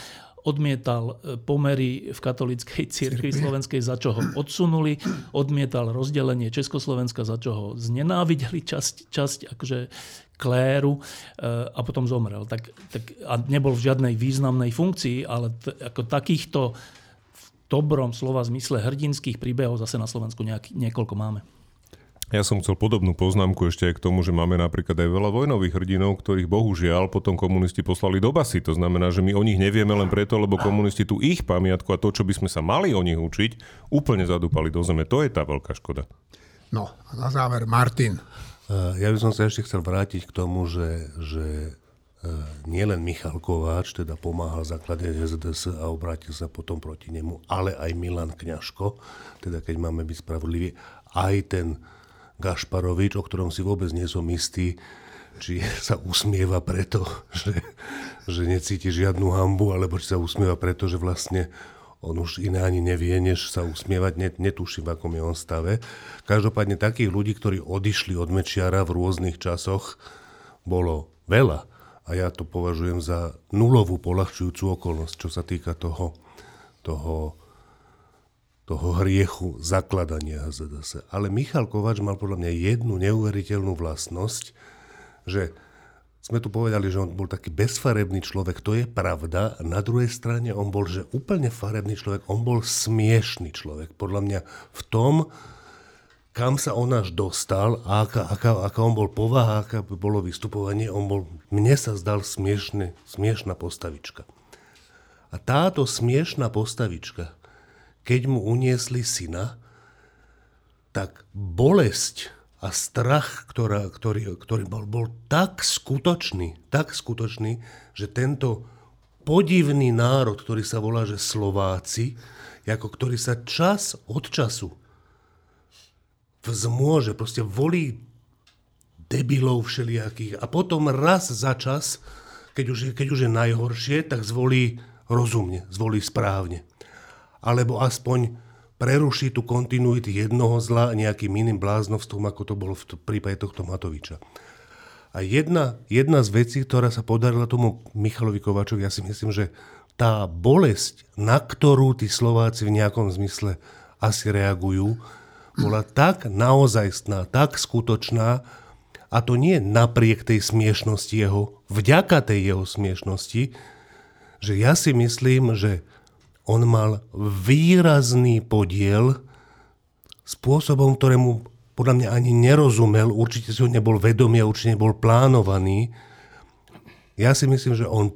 odmietal e, pomery v katolíckej cirkvi slovenskej, za čo ho odsunuli, odmietal rozdelenie Československa, za čo ho znenávideli časť, časť akože kléru a potom zomrel. Tak, tak, a nebol v žiadnej významnej funkcii, ale t- ako takýchto v dobrom slova zmysle hrdinských príbehov zase na Slovensku nejak, niekoľko máme. Ja som chcel podobnú poznámku ešte aj k tomu, že máme napríklad aj veľa vojnových hrdinov, ktorých bohužiaľ potom komunisti poslali do basy. To znamená, že my o nich nevieme len preto, lebo komunisti tu ich pamiatku a to, čo by sme sa mali o nich učiť, úplne zadúpali do zeme. To je tá veľká škoda. No a na záver Martin. Ja by som sa ešte chcel vrátiť k tomu, že, že nielen Michal Kováč teda pomáhal zakladať SDS a obrátil sa potom proti nemu, ale aj Milan Kňažko, teda keď máme byť spravodliví, aj ten Gašparovič, o ktorom si vôbec nie som istý, či sa usmieva preto, že, že necíti žiadnu hambu, alebo či sa usmieva preto, že vlastne on už iné ani nevie, než sa usmievať, netuším, v akom je on stave. Každopádne takých ľudí, ktorí odišli od Mečiara v rôznych časoch, bolo veľa. A ja to považujem za nulovú polahčujúcu okolnosť, čo sa týka toho, toho toho hriechu zakladania HZDS. Ale Michal Kovač mal podľa mňa jednu neuveriteľnú vlastnosť, že sme tu povedali, že on bol taký bezfarebný človek, to je pravda. Na druhej strane on bol, že úplne farebný človek, on bol smiešný človek. Podľa mňa v tom, kam sa on až dostal a aká, aká, aká on bol povaha, aká bolo vystupovanie, on bol, mne sa zdal smiešný, smiešná postavička. A táto smiešná postavička keď mu uniesli syna, tak bolesť a strach, ktorá, ktorý, ktorý bol, bol tak skutočný, tak skutočný, že tento podivný národ, ktorý sa volá, že Slováci, ako ktorý sa čas od času vzmôže, proste volí debilov všelijakých a potom raz za čas, keď už, je, keď už je najhoršie, tak zvolí rozumne, zvolí správne alebo aspoň preruší tú kontinuitu jednoho zla nejakým iným bláznovstvom, ako to bolo v prípade tohto Matoviča. A jedna, jedna z vecí, ktorá sa podarila tomu Michalovi Kovačovi, ja si myslím, že tá bolesť, na ktorú tí Slováci v nejakom zmysle asi reagujú, bola tak naozajstná, tak skutočná, a to nie napriek tej smiešnosti jeho, vďaka tej jeho smiešnosti, že ja si myslím, že on mal výrazný podiel spôsobom, ktorému podľa mňa ani nerozumel, určite si ho nebol vedomý a určite nebol plánovaný. Ja si myslím, že on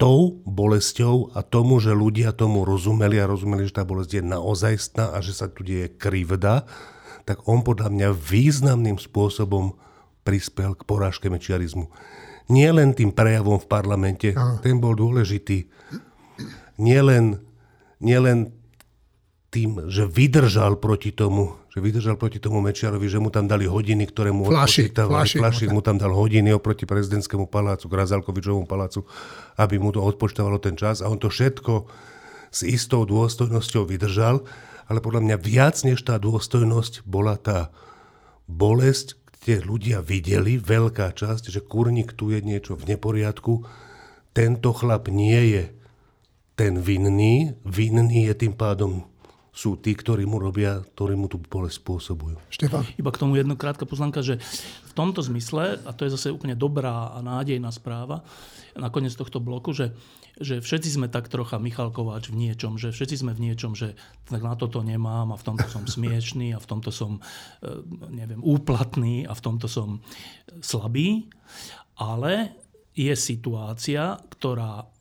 tou bolesťou a tomu, že ľudia tomu rozumeli a rozumeli, že tá bolesť je naozajstná a že sa tu deje krivda, tak on podľa mňa významným spôsobom prispel k porážke mečiarizmu. Nie len tým prejavom v parlamente, ten bol dôležitý, nielen, nielen tým, že vydržal proti tomu, že vydržal proti tomu Mečiarovi, že mu tam dali hodiny, ktoré mu Flašik, flašik, flašik mu tam dal hodiny oproti prezidentskému palácu, k Razalkovičovom palácu, aby mu to odpočtovalo ten čas. A on to všetko s istou dôstojnosťou vydržal, ale podľa mňa viac než tá dôstojnosť bola tá bolesť, kde ľudia videli, veľká časť, že kurník tu je niečo v neporiadku, tento chlap nie je ten vinný, vinný je tým pádom sú tí, ktorí mu robia, ktorí mu tú bolesť spôsobujú. Štefan. Iba k tomu jedna krátka poznámka, že v tomto zmysle, a to je zase úplne dobrá a nádejná správa, nakoniec tohto bloku, že, že všetci sme tak trocha Michal Kováč v niečom, že všetci sme v niečom, že tak na toto nemám a v tomto som smiešný a v tomto som, e, neviem, úplatný a v tomto som slabý, ale je situácia, ktorá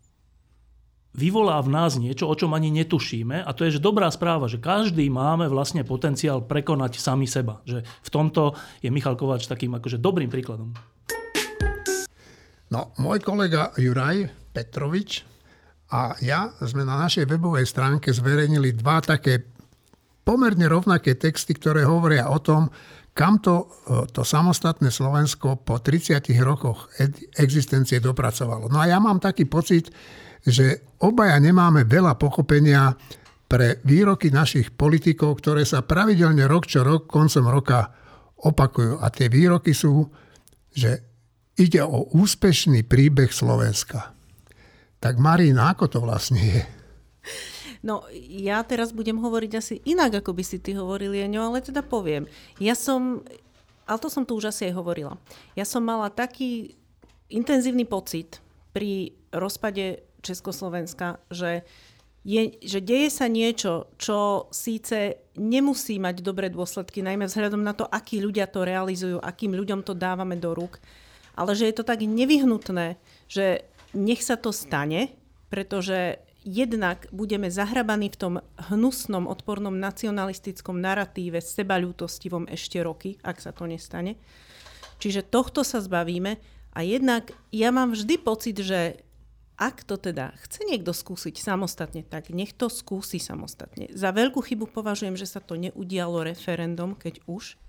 vyvolá v nás niečo, o čom ani netušíme a to je že dobrá správa, že každý máme vlastne potenciál prekonať sami seba. Že v tomto je Michal Kováč takým akože dobrým príkladom. No, môj kolega Juraj Petrovič a ja sme na našej webovej stránke zverejnili dva také pomerne rovnaké texty, ktoré hovoria o tom, kam to, e, to samostatné Slovensko po 30 rokoch existencie dopracovalo. No a ja mám taký pocit, že obaja nemáme veľa pochopenia pre výroky našich politikov, ktoré sa pravidelne rok čo rok, koncom roka opakujú. A tie výroky sú, že ide o úspešný príbeh Slovenska. Tak Marina, ako to vlastne je? No, ja teraz budem hovoriť asi inak, ako by si ty hovoril, Jeňo, ale teda poviem. Ja som, ale to som tu už asi aj hovorila. Ja som mala taký intenzívny pocit pri rozpade Československa, že, je, že deje sa niečo, čo síce nemusí mať dobré dôsledky, najmä vzhľadom na to, akí ľudia to realizujú, akým ľuďom to dávame do rúk, ale že je to tak nevyhnutné, že nech sa to stane, pretože jednak budeme zahrabaní v tom hnusnom, odpornom nacionalistickom naratíve sebaľútostivom ešte roky, ak sa to nestane. Čiže tohto sa zbavíme a jednak ja mám vždy pocit, že ak to teda chce niekto skúsiť samostatne, tak nech to skúsi samostatne. Za veľkú chybu považujem, že sa to neudialo referendum, keď už,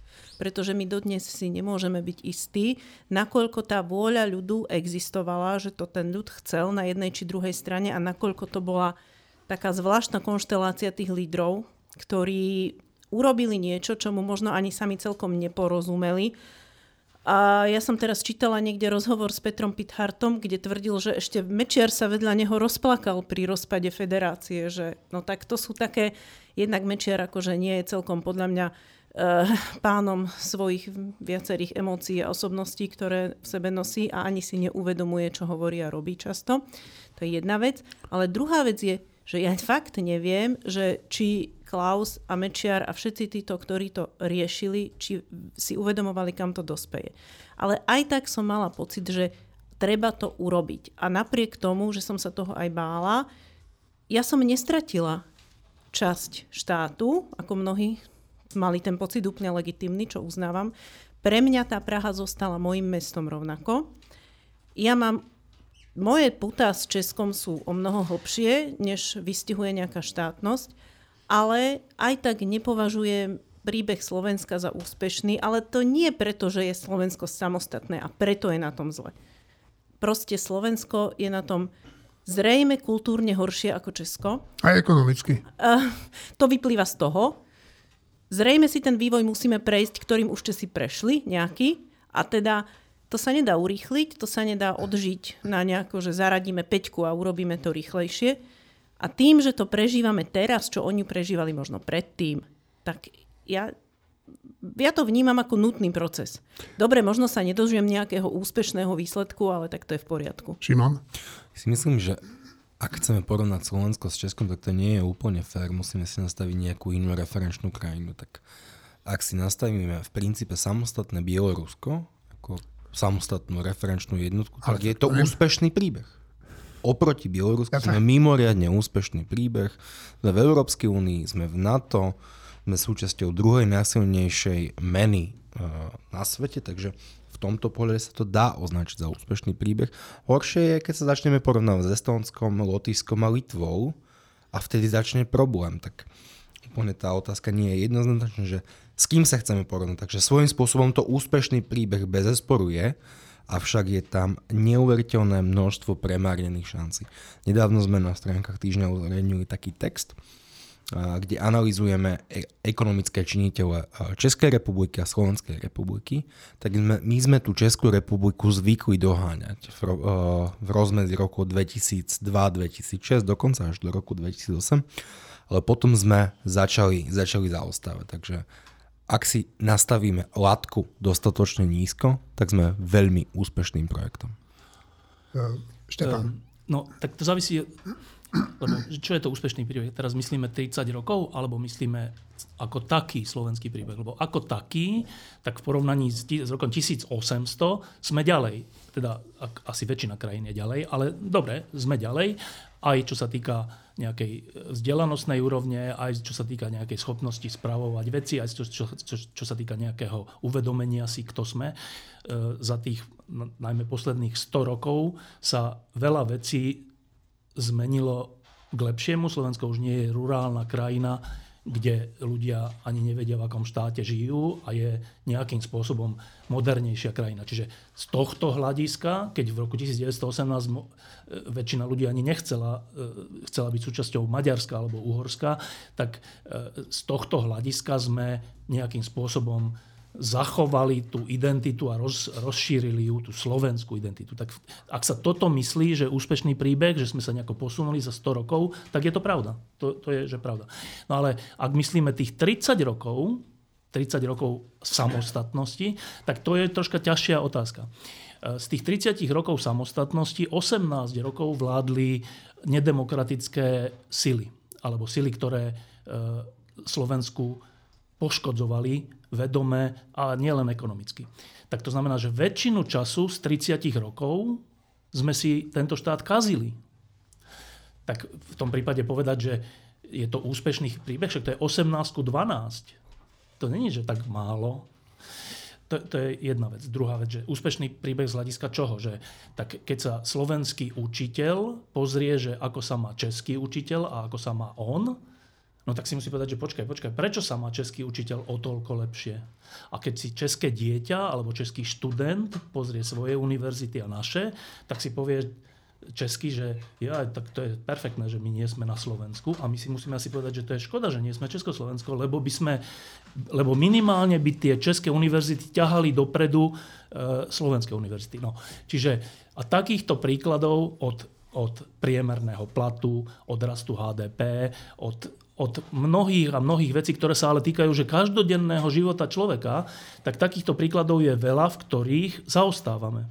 pretože my dodnes si nemôžeme byť istí, nakoľko tá vôľa ľudu existovala, že to ten ľud chcel na jednej či druhej strane a nakoľko to bola taká zvláštna konštelácia tých lídrov, ktorí urobili niečo, čo mu možno ani sami celkom neporozumeli. A ja som teraz čítala niekde rozhovor s Petrom Pithartom, kde tvrdil, že ešte Mečiar sa vedľa neho rozplakal pri rozpade federácie, že no tak to sú také, jednak Mečiar akože nie je celkom podľa mňa pánom svojich viacerých emócií a osobností, ktoré v sebe nosí a ani si neuvedomuje, čo hovorí a robí často. To je jedna vec. Ale druhá vec je, že ja fakt neviem, že či Klaus a Mečiar a všetci títo, ktorí to riešili, či si uvedomovali, kam to dospeje. Ale aj tak som mala pocit, že treba to urobiť. A napriek tomu, že som sa toho aj bála, ja som nestratila časť štátu, ako mnohí mali ten pocit úplne legitimný, čo uznávam. Pre mňa tá Praha zostala mojim mestom rovnako. Ja mám moje putá s Českom sú o mnoho hlbšie, než vystihuje nejaká štátnosť, ale aj tak nepovažujem príbeh Slovenska za úspešný, ale to nie preto, že je Slovensko samostatné a preto je na tom zle. Proste Slovensko je na tom zrejme kultúrne horšie ako Česko. A ekonomicky. Uh, to vyplýva z toho, Zrejme si ten vývoj musíme prejsť, ktorým už ste si prešli nejaký a teda to sa nedá urýchliť, to sa nedá odžiť na nejako, že zaradíme peťku a urobíme to rýchlejšie. A tým, že to prežívame teraz, čo oni prežívali možno predtým, tak ja, ja to vnímam ako nutný proces. Dobre, možno sa nedožijem nejakého úspešného výsledku, ale tak to je v poriadku. Šimon? Si myslím, že ak chceme porovnať Slovensko s Českom, tak to nie je úplne fér. Musíme si nastaviť nejakú inú referenčnú krajinu. Tak ak si nastavíme v princípe samostatné Bielorusko, ako samostatnú referenčnú jednotku, tak Ale je to úspešný príbeh. Oproti Bielorusku ja sme mimoriadne úspešný príbeh. Sme v Európskej únii, sme v NATO, sme súčasťou druhej najsilnejšej meny e, na svete, takže tomto pohľade sa to dá označiť za úspešný príbeh. Horšie je, keď sa začneme porovnávať s Estonskom, Lotiskom a Litvou a vtedy začne problém. Tak úplne tá otázka nie je jednoznačná, že s kým sa chceme porovnať. Takže svojím spôsobom to úspešný príbeh bez zesporu je, avšak je tam neuveriteľné množstvo premárnených šancí. Nedávno sme na stránkach týždňa uverejnili taký text, kde analizujeme e- ekonomické činiteľe Českej republiky a Slovenskej republiky, tak sme, my sme tú Českú republiku zvykli doháňať v, v rozmedzi roku 2002-2006, dokonca až do roku 2008, ale potom sme začali, začali zaostávať. Takže ak si nastavíme latku dostatočne nízko, tak sme veľmi úspešným projektom. Štefan. No, tak to závisí čo je to úspešný príbeh? Teraz myslíme 30 rokov, alebo myslíme ako taký slovenský príbeh? Lebo ako taký, tak v porovnaní s, s rokom 1800 sme ďalej. Teda asi väčšina krajín je ďalej, ale dobre, sme ďalej. Aj čo sa týka nejakej vzdelanostnej úrovne, aj čo sa týka nejakej schopnosti spravovať veci, aj čo, čo, čo, čo sa týka nejakého uvedomenia si, kto sme. E, za tých najmä posledných 100 rokov sa veľa vecí zmenilo k lepšiemu. Slovensko už nie je rurálna krajina, kde ľudia ani nevedia, v akom štáte žijú a je nejakým spôsobom modernejšia krajina. Čiže z tohto hľadiska, keď v roku 1918 väčšina ľudí ani nechcela e, chcela byť súčasťou Maďarska alebo Uhorska, tak e, z tohto hľadiska sme nejakým spôsobom zachovali tú identitu a roz, rozšírili ju, tú slovenskú identitu. Tak ak sa toto myslí, že úspešný príbeh, že sme sa nejako posunuli za 100 rokov, tak je to pravda. To, to je, že pravda. No ale ak myslíme tých 30 rokov, 30 rokov samostatnosti, tak to je troška ťažšia otázka. Z tých 30 rokov samostatnosti 18 rokov vládli nedemokratické sily, alebo sily, ktoré e, Slovensku poškodzovali vedome a nielen ekonomicky. Tak to znamená, že väčšinu času z 30 rokov sme si tento štát kazili. Tak v tom prípade povedať, že je to úspešný príbeh, však to je 18 12. To není, že tak málo. To, to je jedna vec. Druhá vec, že úspešný príbeh z hľadiska čoho? Že, tak keď sa slovenský učiteľ pozrie, že ako sa má český učiteľ a ako sa má on, No tak si musí povedať, že počkaj, počkaj, prečo sa má český učiteľ o toľko lepšie? A keď si české dieťa alebo český študent pozrie svoje univerzity a naše, tak si povie česky, že ja, tak to je perfektné, že my nie sme na Slovensku a my si musíme asi povedať, že to je škoda, že nie sme Československo, lebo by sme, lebo minimálne by tie české univerzity ťahali dopredu e, slovenské univerzity. No, čiže a takýchto príkladov od, od priemerného platu, od rastu HDP, od od mnohých a mnohých vecí, ktoré sa ale týkajú že každodenného života človeka, tak takýchto príkladov je veľa, v ktorých zaostávame.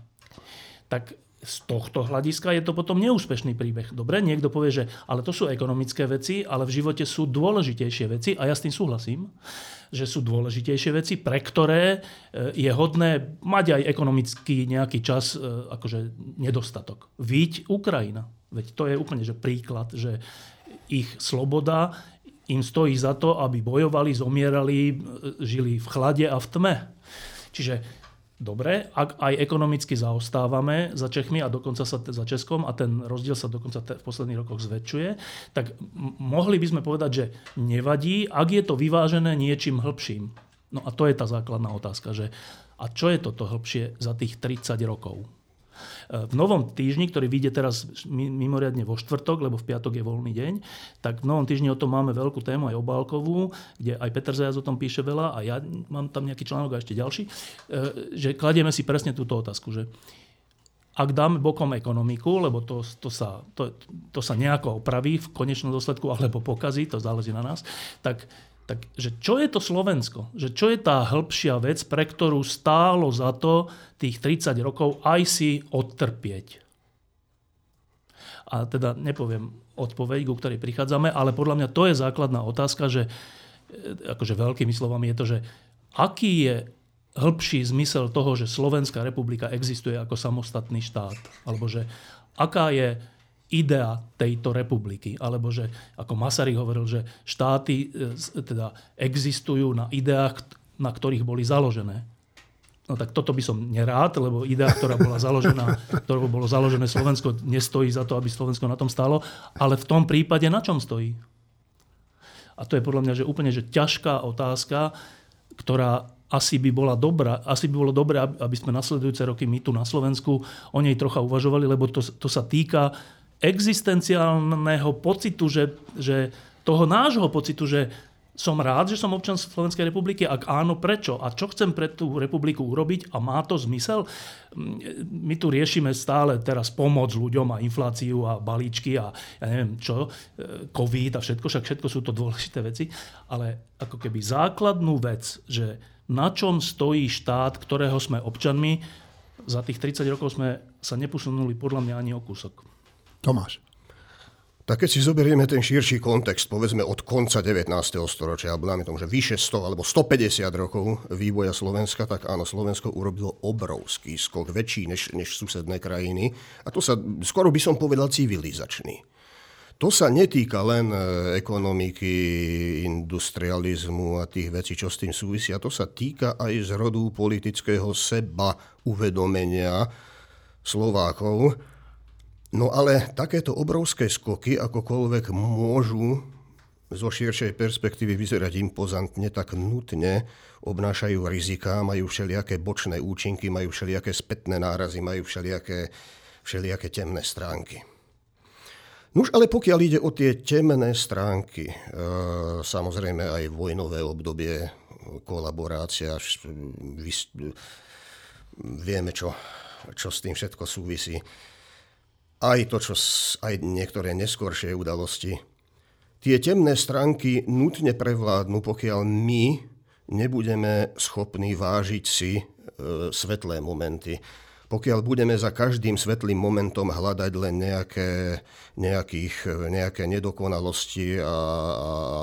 Tak z tohto hľadiska je to potom neúspešný príbeh. Dobre, niekto povie, že ale to sú ekonomické veci, ale v živote sú dôležitejšie veci a ja s tým súhlasím, že sú dôležitejšie veci, pre ktoré e, je hodné mať aj ekonomický nejaký čas, e, akože nedostatok. Víť Ukrajina. Veď to je úplne že príklad, že ich sloboda im stojí za to, aby bojovali, zomierali, žili v chlade a v tme. Čiže dobre, ak aj ekonomicky zaostávame za Čechmi a dokonca sa za Českom a ten rozdiel sa dokonca v posledných rokoch zväčšuje, tak mohli by sme povedať, že nevadí, ak je to vyvážené niečím hĺbším. No a to je tá základná otázka, že a čo je toto hĺbšie za tých 30 rokov? V novom týždni, ktorý vyjde teraz mimoriadne vo štvrtok, lebo v piatok je voľný deň, tak v novom týždni o tom máme veľkú tému aj obálkovú, kde aj Peter Zajac o tom píše veľa a ja mám tam nejaký článok a ešte ďalší, e, že kladieme si presne túto otázku, že ak dáme bokom ekonomiku, lebo to, to, sa, to, to sa nejako opraví v konečnom dôsledku, alebo pokazí, to záleží na nás, tak tak že čo je to Slovensko? Že čo je tá hĺbšia vec, pre ktorú stálo za to tých 30 rokov aj si odtrpieť? A teda nepoviem odpoveď, ku ktorej prichádzame, ale podľa mňa to je základná otázka, že e, akože veľkými slovami je to, že aký je hĺbší zmysel toho, že Slovenská republika existuje ako samostatný štát? Alebo že aká je idea tejto republiky. Alebo že, ako Masaryk hovoril, že štáty e, teda existujú na ideách, na ktorých boli založené. No tak toto by som nerád, lebo idea, ktorá bola založená, ktorou bolo založené Slovensko, nestojí za to, aby Slovensko na tom stálo. Ale v tom prípade na čom stojí? A to je podľa mňa že úplne že ťažká otázka, ktorá asi by bola dobrá, asi by bolo dobré, aby sme nasledujúce roky my tu na Slovensku o nej trocha uvažovali, lebo to, to sa týka existenciálneho pocitu, že, že toho nášho pocitu, že som rád, že som občan Slovenskej republiky, ak áno, prečo? A čo chcem pre tú republiku urobiť a má to zmysel? My tu riešime stále teraz pomoc ľuďom a infláciu a balíčky a ja neviem čo, e, COVID a všetko, však všetko sú to dôležité veci, ale ako keby základnú vec, že na čom stojí štát, ktorého sme občanmi, za tých 30 rokov sme sa neposunuli podľa mňa ani o kúsok. Tomáš. Tak keď si zoberieme ten širší kontext, povedzme od konca 19. storočia, alebo dáme tomu, že vyše 100 alebo 150 rokov vývoja Slovenska, tak áno, Slovensko urobilo obrovský skok, väčší než, než susedné krajiny. A to sa, skoro by som povedal, civilizačný. To sa netýka len e, ekonomiky, industrializmu a tých vecí, čo s tým súvisia. To sa týka aj z rodu politického seba uvedomenia Slovákov No ale takéto obrovské skoky akokoľvek môžu zo širšej perspektívy vyzerať impozantne, tak nutne obnášajú rizika, majú všelijaké bočné účinky, majú všelijaké spätné nárazy, majú všelijaké, všelijaké temné stránky. Nuž ale pokiaľ ide o tie temné stránky, e, samozrejme aj vojnové obdobie kolaborácia. Vieme, čo, čo s tým všetko súvisí. Aj to, čo, aj niektoré neskôršie udalosti. Tie temné stránky nutne prevládnu, pokiaľ my nebudeme schopní vážiť si e, svetlé momenty pokiaľ budeme za každým svetlým momentom hľadať len nejaké, nejakých, nejaké nedokonalosti a, a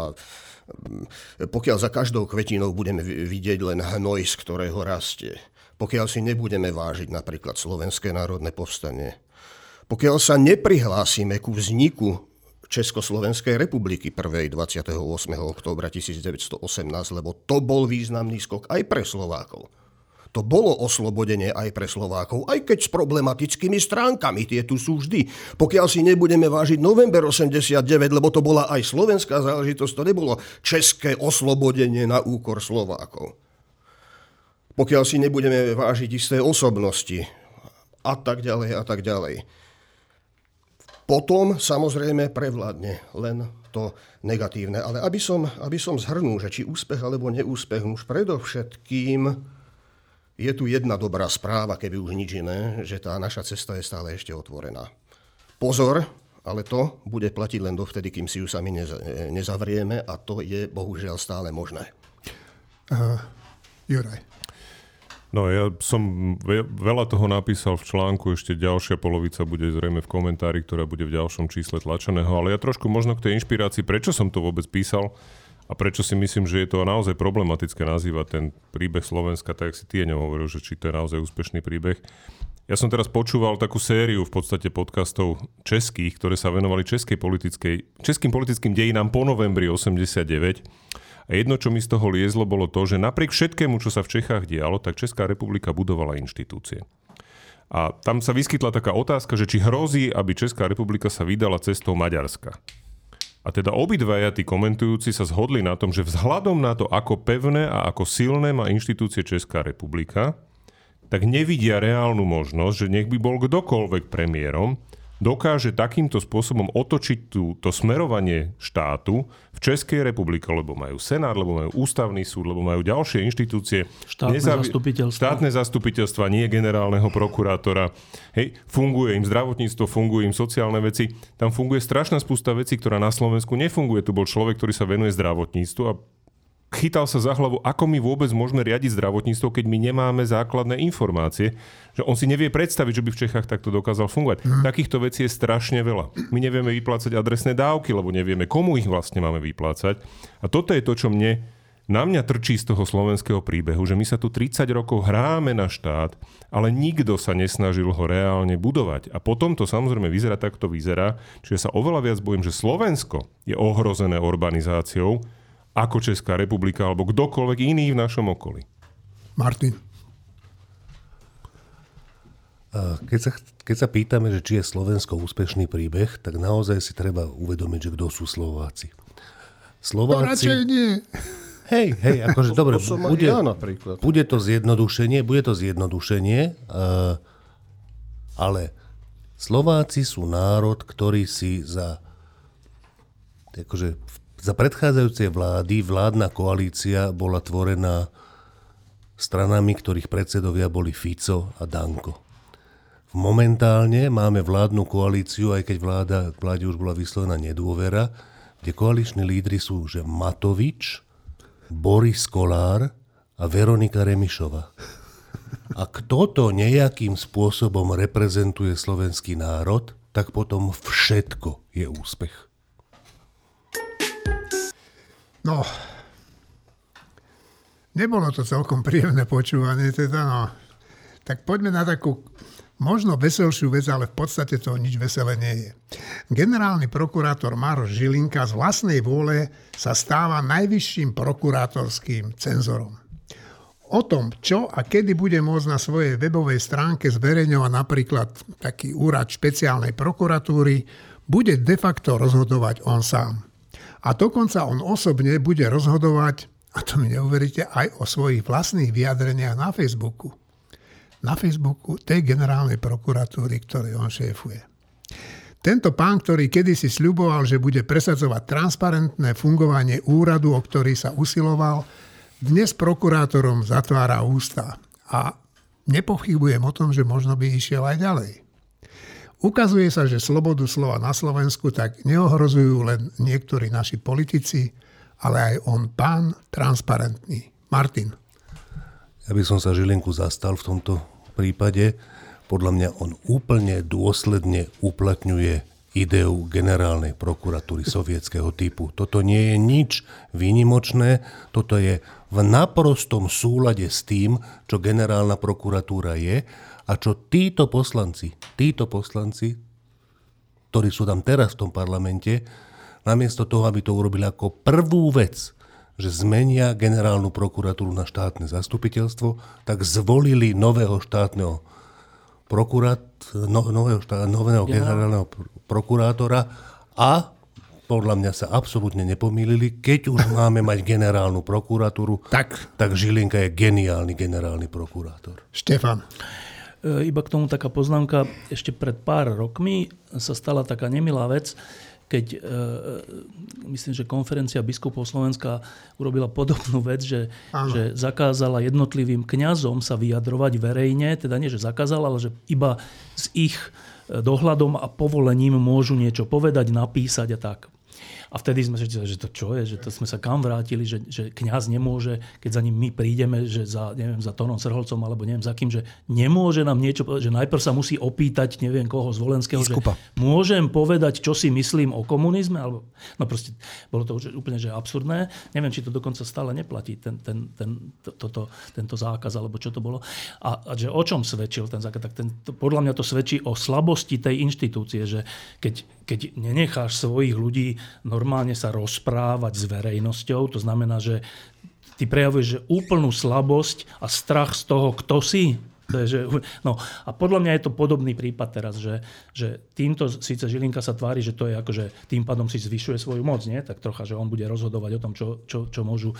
pokiaľ za každou kvetinou budeme vidieť len hnoj, z ktorého rastie, pokiaľ si nebudeme vážiť napríklad Slovenské národné povstanie, pokiaľ sa neprihlásime ku vzniku Československej republiky 1. 28. októbra 1918, lebo to bol významný skok aj pre Slovákov to bolo oslobodenie aj pre Slovákov, aj keď s problematickými stránkami, tie tu sú vždy. Pokiaľ si nebudeme vážiť november 89, lebo to bola aj slovenská záležitosť, to nebolo české oslobodenie na úkor Slovákov. Pokiaľ si nebudeme vážiť isté osobnosti a tak ďalej a tak ďalej. Potom samozrejme prevládne len to negatívne. Ale aby som, aby som zhrnul, že či úspech alebo neúspech, už predovšetkým je tu jedna dobrá správa, keby už nič iné, že tá naša cesta je stále ešte otvorená. Pozor, ale to bude platiť len dovtedy, kým si ju sami nezavrieme a to je bohužiaľ stále možné. Uh, Juraj. No ja som veľa toho napísal v článku, ešte ďalšia polovica bude zrejme v komentári, ktorá bude v ďalšom čísle tlačeného, ale ja trošku možno k tej inšpirácii, prečo som to vôbec písal, a prečo si myslím, že je to naozaj problematické nazývať ten príbeh Slovenska, tak si ty hovoril, že či to je naozaj úspešný príbeh. Ja som teraz počúval takú sériu v podstate podcastov českých, ktoré sa venovali českej politickej, českým politickým dejinám po novembri 89. A jedno, čo mi z toho liezlo, bolo to, že napriek všetkému, čo sa v Čechách dialo, tak Česká republika budovala inštitúcie. A tam sa vyskytla taká otázka, že či hrozí, aby Česká republika sa vydala cestou Maďarska. A teda obidvaja tí komentujúci sa zhodli na tom, že vzhľadom na to, ako pevné a ako silné má inštitúcie Česká republika, tak nevidia reálnu možnosť, že nech by bol kdokoľvek premiérom, dokáže takýmto spôsobom otočiť tú, to smerovanie štátu v Českej republike, lebo majú Senát, lebo majú Ústavný súd, lebo majú ďalšie inštitúcie. Štátne nezavi- zastupiteľstva. Štátne zastupiteľstva, nie generálneho prokurátora. Hej, funguje im zdravotníctvo, funguje im sociálne veci. Tam funguje strašná spústa vecí, ktorá na Slovensku nefunguje. Tu bol človek, ktorý sa venuje zdravotníctvu a chytal sa za hlavu, ako my vôbec môžeme riadiť zdravotníctvo, keď my nemáme základné informácie, že on si nevie predstaviť, že by v Čechách takto dokázal fungovať. Mm. Takýchto vecí je strašne veľa. My nevieme vyplácať adresné dávky, lebo nevieme, komu ich vlastne máme vyplácať. A toto je to, čo mne na mňa trčí z toho slovenského príbehu, že my sa tu 30 rokov hráme na štát, ale nikto sa nesnažil ho reálne budovať. A potom to samozrejme vyzerá tak, to vyzerá. Čiže sa oveľa viac bojím, že Slovensko je ohrozené urbanizáciou, ako Česká republika alebo kdokoľvek iný v našom okolí. Martin. Keď sa, keď sa pýtame, že či je Slovensko úspešný príbeh, tak naozaj si treba uvedomiť, že kto sú Slováci. Slováci... No nie. Hej, hej, akože to, dobre, to bude, ja bude to zjednodušenie, bude to zjednodušenie, uh, ale Slováci sú národ, ktorý si za akože za predchádzajúcej vlády vládna koalícia bola tvorená stranami, ktorých predsedovia boli Fico a Danko. Momentálne máme vládnu koalíciu, aj keď vláda, vláde už bola vyslovená nedôvera, kde koaliční lídry sú že Matovič, Boris Kolár a Veronika Remišova. A kto to nejakým spôsobom reprezentuje slovenský národ, tak potom všetko je úspech. No, nebolo to celkom príjemné počúvanie, teda no. Tak poďme na takú možno veselšiu vec, ale v podstate to nič veselé nie je. Generálny prokurátor Maroš Žilinka z vlastnej vôle sa stáva najvyšším prokurátorským cenzorom. O tom, čo a kedy bude môcť na svojej webovej stránke zverejňovať napríklad taký úrad špeciálnej prokuratúry, bude de facto rozhodovať on sám. A dokonca on osobne bude rozhodovať, a to mi neuveríte, aj o svojich vlastných vyjadreniach na Facebooku. Na Facebooku tej generálnej prokuratúry, ktorej on šéfuje. Tento pán, ktorý kedysi sľuboval, že bude presadzovať transparentné fungovanie úradu, o ktorý sa usiloval, dnes prokurátorom zatvára ústa a nepochybujem o tom, že možno by išiel aj ďalej. Ukazuje sa, že slobodu slova na Slovensku tak neohrozujú len niektorí naši politici, ale aj on pán transparentný. Martin. Ja by som sa Žilinku zastal v tomto prípade. Podľa mňa on úplne dôsledne uplatňuje ideu generálnej prokuratúry sovietského typu. Toto nie je nič výnimočné, toto je v naprostom súlade s tým, čo generálna prokuratúra je a čo títo poslanci, títo poslanci, ktorí sú tam teraz v tom parlamente, namiesto toho, aby to urobili ako prvú vec, že zmenia generálnu prokuratúru na štátne zastupiteľstvo, tak zvolili nového štátneho prokurát, no, nového, štát, nového generálneho prokurátora a podľa mňa sa absolútne nepomýlili. Keď už máme mať generálnu prokuratúru, tak, tak Žilinka je geniálny generálny prokurátor. Štefan. E, iba k tomu taká poznámka. Ešte pred pár rokmi sa stala taká nemilá vec, keď e, myslím, že konferencia biskupov Slovenska urobila podobnú vec, že, že zakázala jednotlivým kňazom sa vyjadrovať verejne, teda nie, že zakázala, ale že iba z ich dohľadom a povolením môžu niečo povedať, napísať a tak. A vtedy sme si že to čo je, že to sme sa kam vrátili, že, že kňaz nemôže, keď za ním my prídeme, že za, neviem, za Tónom Srholcom alebo neviem za kým, že nemôže nám niečo povedať, že najprv sa musí opýtať neviem koho z Volenského, Iskupa. že môžem povedať, čo si myslím o komunizme, alebo no proste bolo to úplne že absurdné. Neviem, či to dokonca stále neplatí, ten, ten, ten, to, to, tento zákaz, alebo čo to bolo. A, a že o čom svedčil ten zákaz, tak ten, to, podľa mňa to svedčí o slabosti tej inštitúcie, že keď, keď nenecháš svojich ľudí normálne sa rozprávať s verejnosťou. To znamená, že ty prejavuješ že úplnú slabosť a strach z toho, kto si. No, a podľa mňa je to podobný prípad teraz, že, že týmto síce Žilinka sa tvári, že to je ako, že tým pádom si zvyšuje svoju moc, nie? tak trocha, že on bude rozhodovať o tom, čo, čo, čo môžu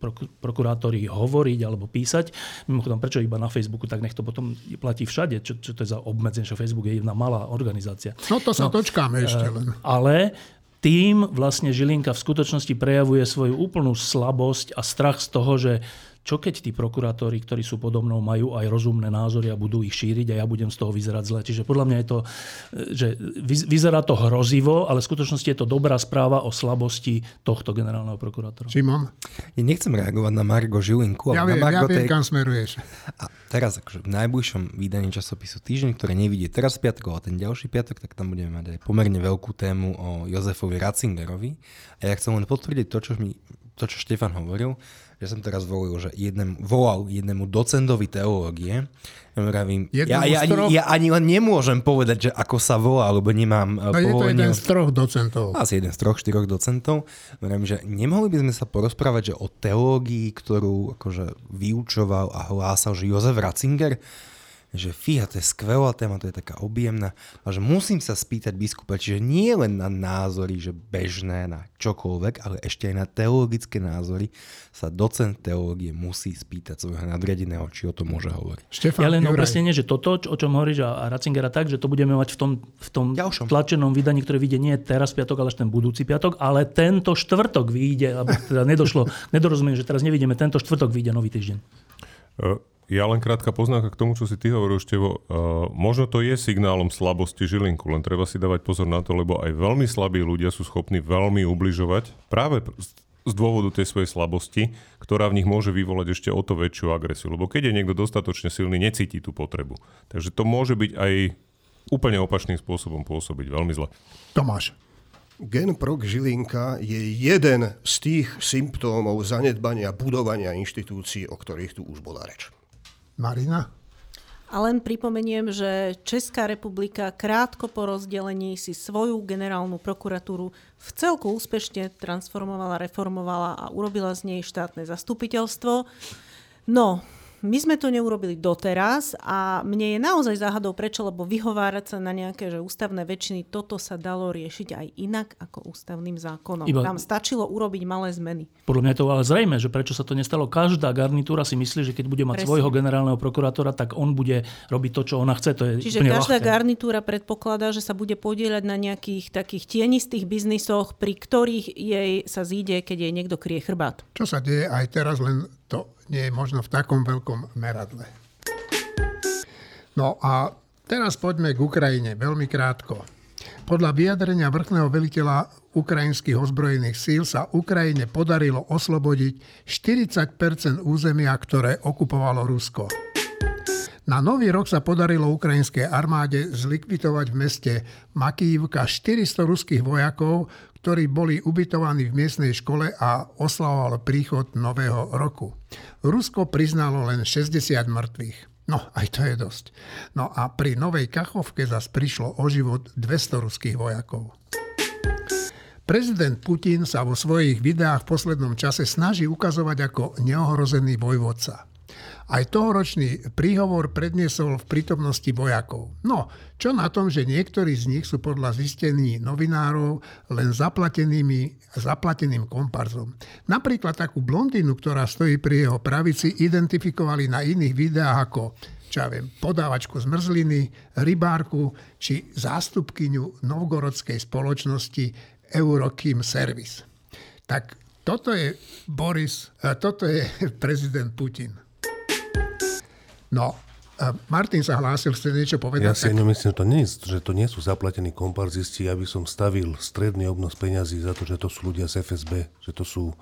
prokuratú, prokurátori hovoriť alebo písať. Mimochodom, prečo iba na Facebooku, tak nech to potom platí všade. Čo, čo to je za obmedzenie, že Facebook je jedna malá organizácia. No to sa no, dočkáme ešte eh, len. Ale tým vlastne Žilinka v skutočnosti prejavuje svoju úplnú slabosť a strach z toho, že čo keď tí prokurátori, ktorí sú podobnou, majú aj rozumné názory a budú ich šíriť a ja budem z toho vyzerať zle. Čiže podľa mňa je to, že vyzerá to hrozivo, ale v skutočnosti je to dobrá správa o slabosti tohto generálneho prokurátora. Šimon? Ja nechcem reagovať na Margo Žilinku. Ja, viem, na Margo ja viem, tej... kam smeruješ. A teraz akože v najbližšom vydaní časopisu Týždeň, ktoré nevidie teraz piatok, ale ten ďalší piatok, tak tam budeme mať aj pomerne veľkú tému o Jozefovi Ratzingerovi. A ja chcem len potvrdiť to, čo, mi, to, čo Štefan hovoril, ja som teraz volil, že jednem, volal jednému docendovi teológie. Vravím, ja, ja, ani, ja ani len nemôžem povedať, že ako sa volá, lebo nemám no povolenie. je to jeden z troch docentov. Asi jeden z troch, štyroch docentov. Vravím, že nemohli by sme sa porozprávať že o teológii, ktorú akože vyučoval a hlásal, že Jozef Ratzinger že fíha, to je skvelá téma, to je taká objemná a že musím sa spýtať biskupa, čiže nie len na názory, že bežné, na čokoľvek, ale ešte aj na teologické názory sa docent teológie musí spýtať svojho nadriadeného, či o tom môže hovoriť. Štefán, ja len upresnenie, že toto, o čom hovoríš a Ratzingera tak, že to budeme mať v tom, v tom tlačenom vydaní, ktoré vyjde nie teraz piatok, ale až ten budúci piatok, ale tento štvrtok vyjde, aby teda nedošlo, nedorozumiem, že teraz nevidíme, tento štvrtok vyjde nový týždeň. Ja len krátka poznámka k tomu, čo si ty hovoril, Števo. Uh, možno to je signálom slabosti Žilinku, len treba si dávať pozor na to, lebo aj veľmi slabí ľudia sú schopní veľmi ubližovať práve z dôvodu tej svojej slabosti, ktorá v nich môže vyvolať ešte o to väčšiu agresiu. Lebo keď je niekto dostatočne silný, necíti tú potrebu. Takže to môže byť aj úplne opačným spôsobom pôsobiť veľmi zle. Tomáš. Gen prok Žilinka je jeden z tých symptómov zanedbania budovania inštitúcií, o ktorých tu už bola reč. Marina? A len pripomeniem, že Česká republika krátko po rozdelení si svoju generálnu prokuratúru v celku úspešne transformovala, reformovala a urobila z nej štátne zastupiteľstvo. No, my sme to neurobili doteraz a mne je naozaj záhadou prečo, lebo vyhovárať sa na nejaké že ústavné väčšiny, toto sa dalo riešiť aj inak ako ústavným zákonom. Iba... Tam stačilo urobiť malé zmeny. Podľa mňa je to ale zrejme, že prečo sa to nestalo. Každá garnitúra si myslí, že keď bude mať Presne. svojho generálneho prokurátora, tak on bude robiť to, čo ona chce. To je Čiže každá ľahké. garnitúra predpokladá, že sa bude podieľať na nejakých takých tienistých biznisoch, pri ktorých jej sa zíde, keď jej niekto krie chrbát. Čo sa deje aj teraz, len to nie je možno v takom veľkom meradle. No a teraz poďme k Ukrajine, veľmi krátko. Podľa vyjadrenia vrchného veliteľa ukrajinských ozbrojených síl sa Ukrajine podarilo oslobodiť 40% územia, ktoré okupovalo Rusko. Na nový rok sa podarilo ukrajinskej armáde zlikvidovať v meste Makívka 400 ruských vojakov, ktorí boli ubytovaní v miestnej škole a oslavovalo príchod nového roku. Rusko priznalo len 60 mŕtvych. No, aj to je dosť. No a pri Novej Kachovke zas prišlo o život 200 ruských vojakov. Prezident Putin sa vo svojich videách v poslednom čase snaží ukazovať ako neohrozený vojvodca. Aj tohoročný príhovor predniesol v prítomnosti vojakov. No, čo na tom, že niektorí z nich sú podľa zistení novinárov len zaplatenými, zaplateným komparzom. Napríklad takú blondínu, ktorá stojí pri jeho pravici, identifikovali na iných videách ako čo ja viem, podávačku zmrzliny, rybárku či zástupkyňu novgorodskej spoločnosti Eurokim Service. Tak toto je Boris, toto je prezident Putin. No, Martin sa hlásil, chce niečo povedať? Ja si tak... nemyslím, to nie, že to nie sú zaplatení komparzisti, aby som stavil stredný obnos peňazí za to, že to sú ľudia z FSB, že to sú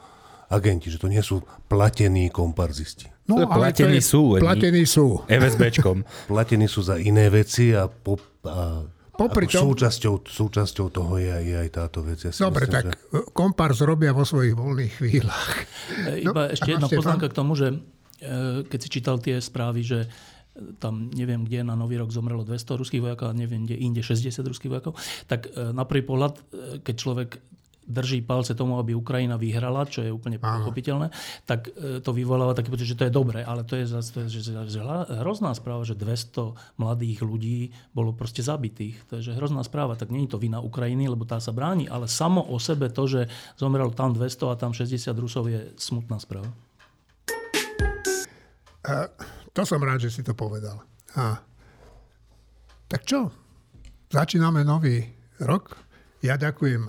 agenti, že to nie sú platení komparzisti. No, ale platení je, sú. Platení sú. FSBčkom. platení sú za iné veci a, po, a Popri tom... súčasťou, súčasťou toho je, je aj táto vec. Ja Dobre, myslím, tak že... kompars robia vo svojich voľných chvíľach. Iba no, ešte jedna poznámka k tomu, že keď si čítal tie správy, že tam neviem, kde na Nový rok zomrelo 200 ruských vojakov a neviem, kde inde 60 ruských vojakov, tak eh, na prvý pohľad, eh, keď človek drží palce tomu, aby Ukrajina vyhrala, čo je úplne pochopiteľné, tak to vyvoláva taký pocit, že to je dobré, ale to je zase to je, že, že hrozná správa, že 200 mladých ľudí bolo proste zabitých. To je že hrozná správa, tak nie je to vina Ukrajiny, lebo tá sa bráni, ale samo o sebe to, že zomrelo tam 200 a tam 60 Rusov je smutná správa. A to som rád, že si to povedal. A tak čo? Začíname nový rok. Ja ďakujem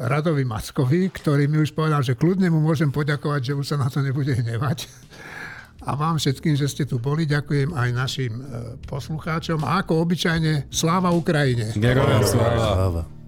Radovi Mackovi, ktorý mi už povedal, že kľudne mu môžem poďakovať, že už sa na to nebude hnevať. A vám všetkým, že ste tu boli, ďakujem aj našim e, poslucháčom. A ako obyčajne, sláva Ukrajine. Ďakujem, sláva. sláva.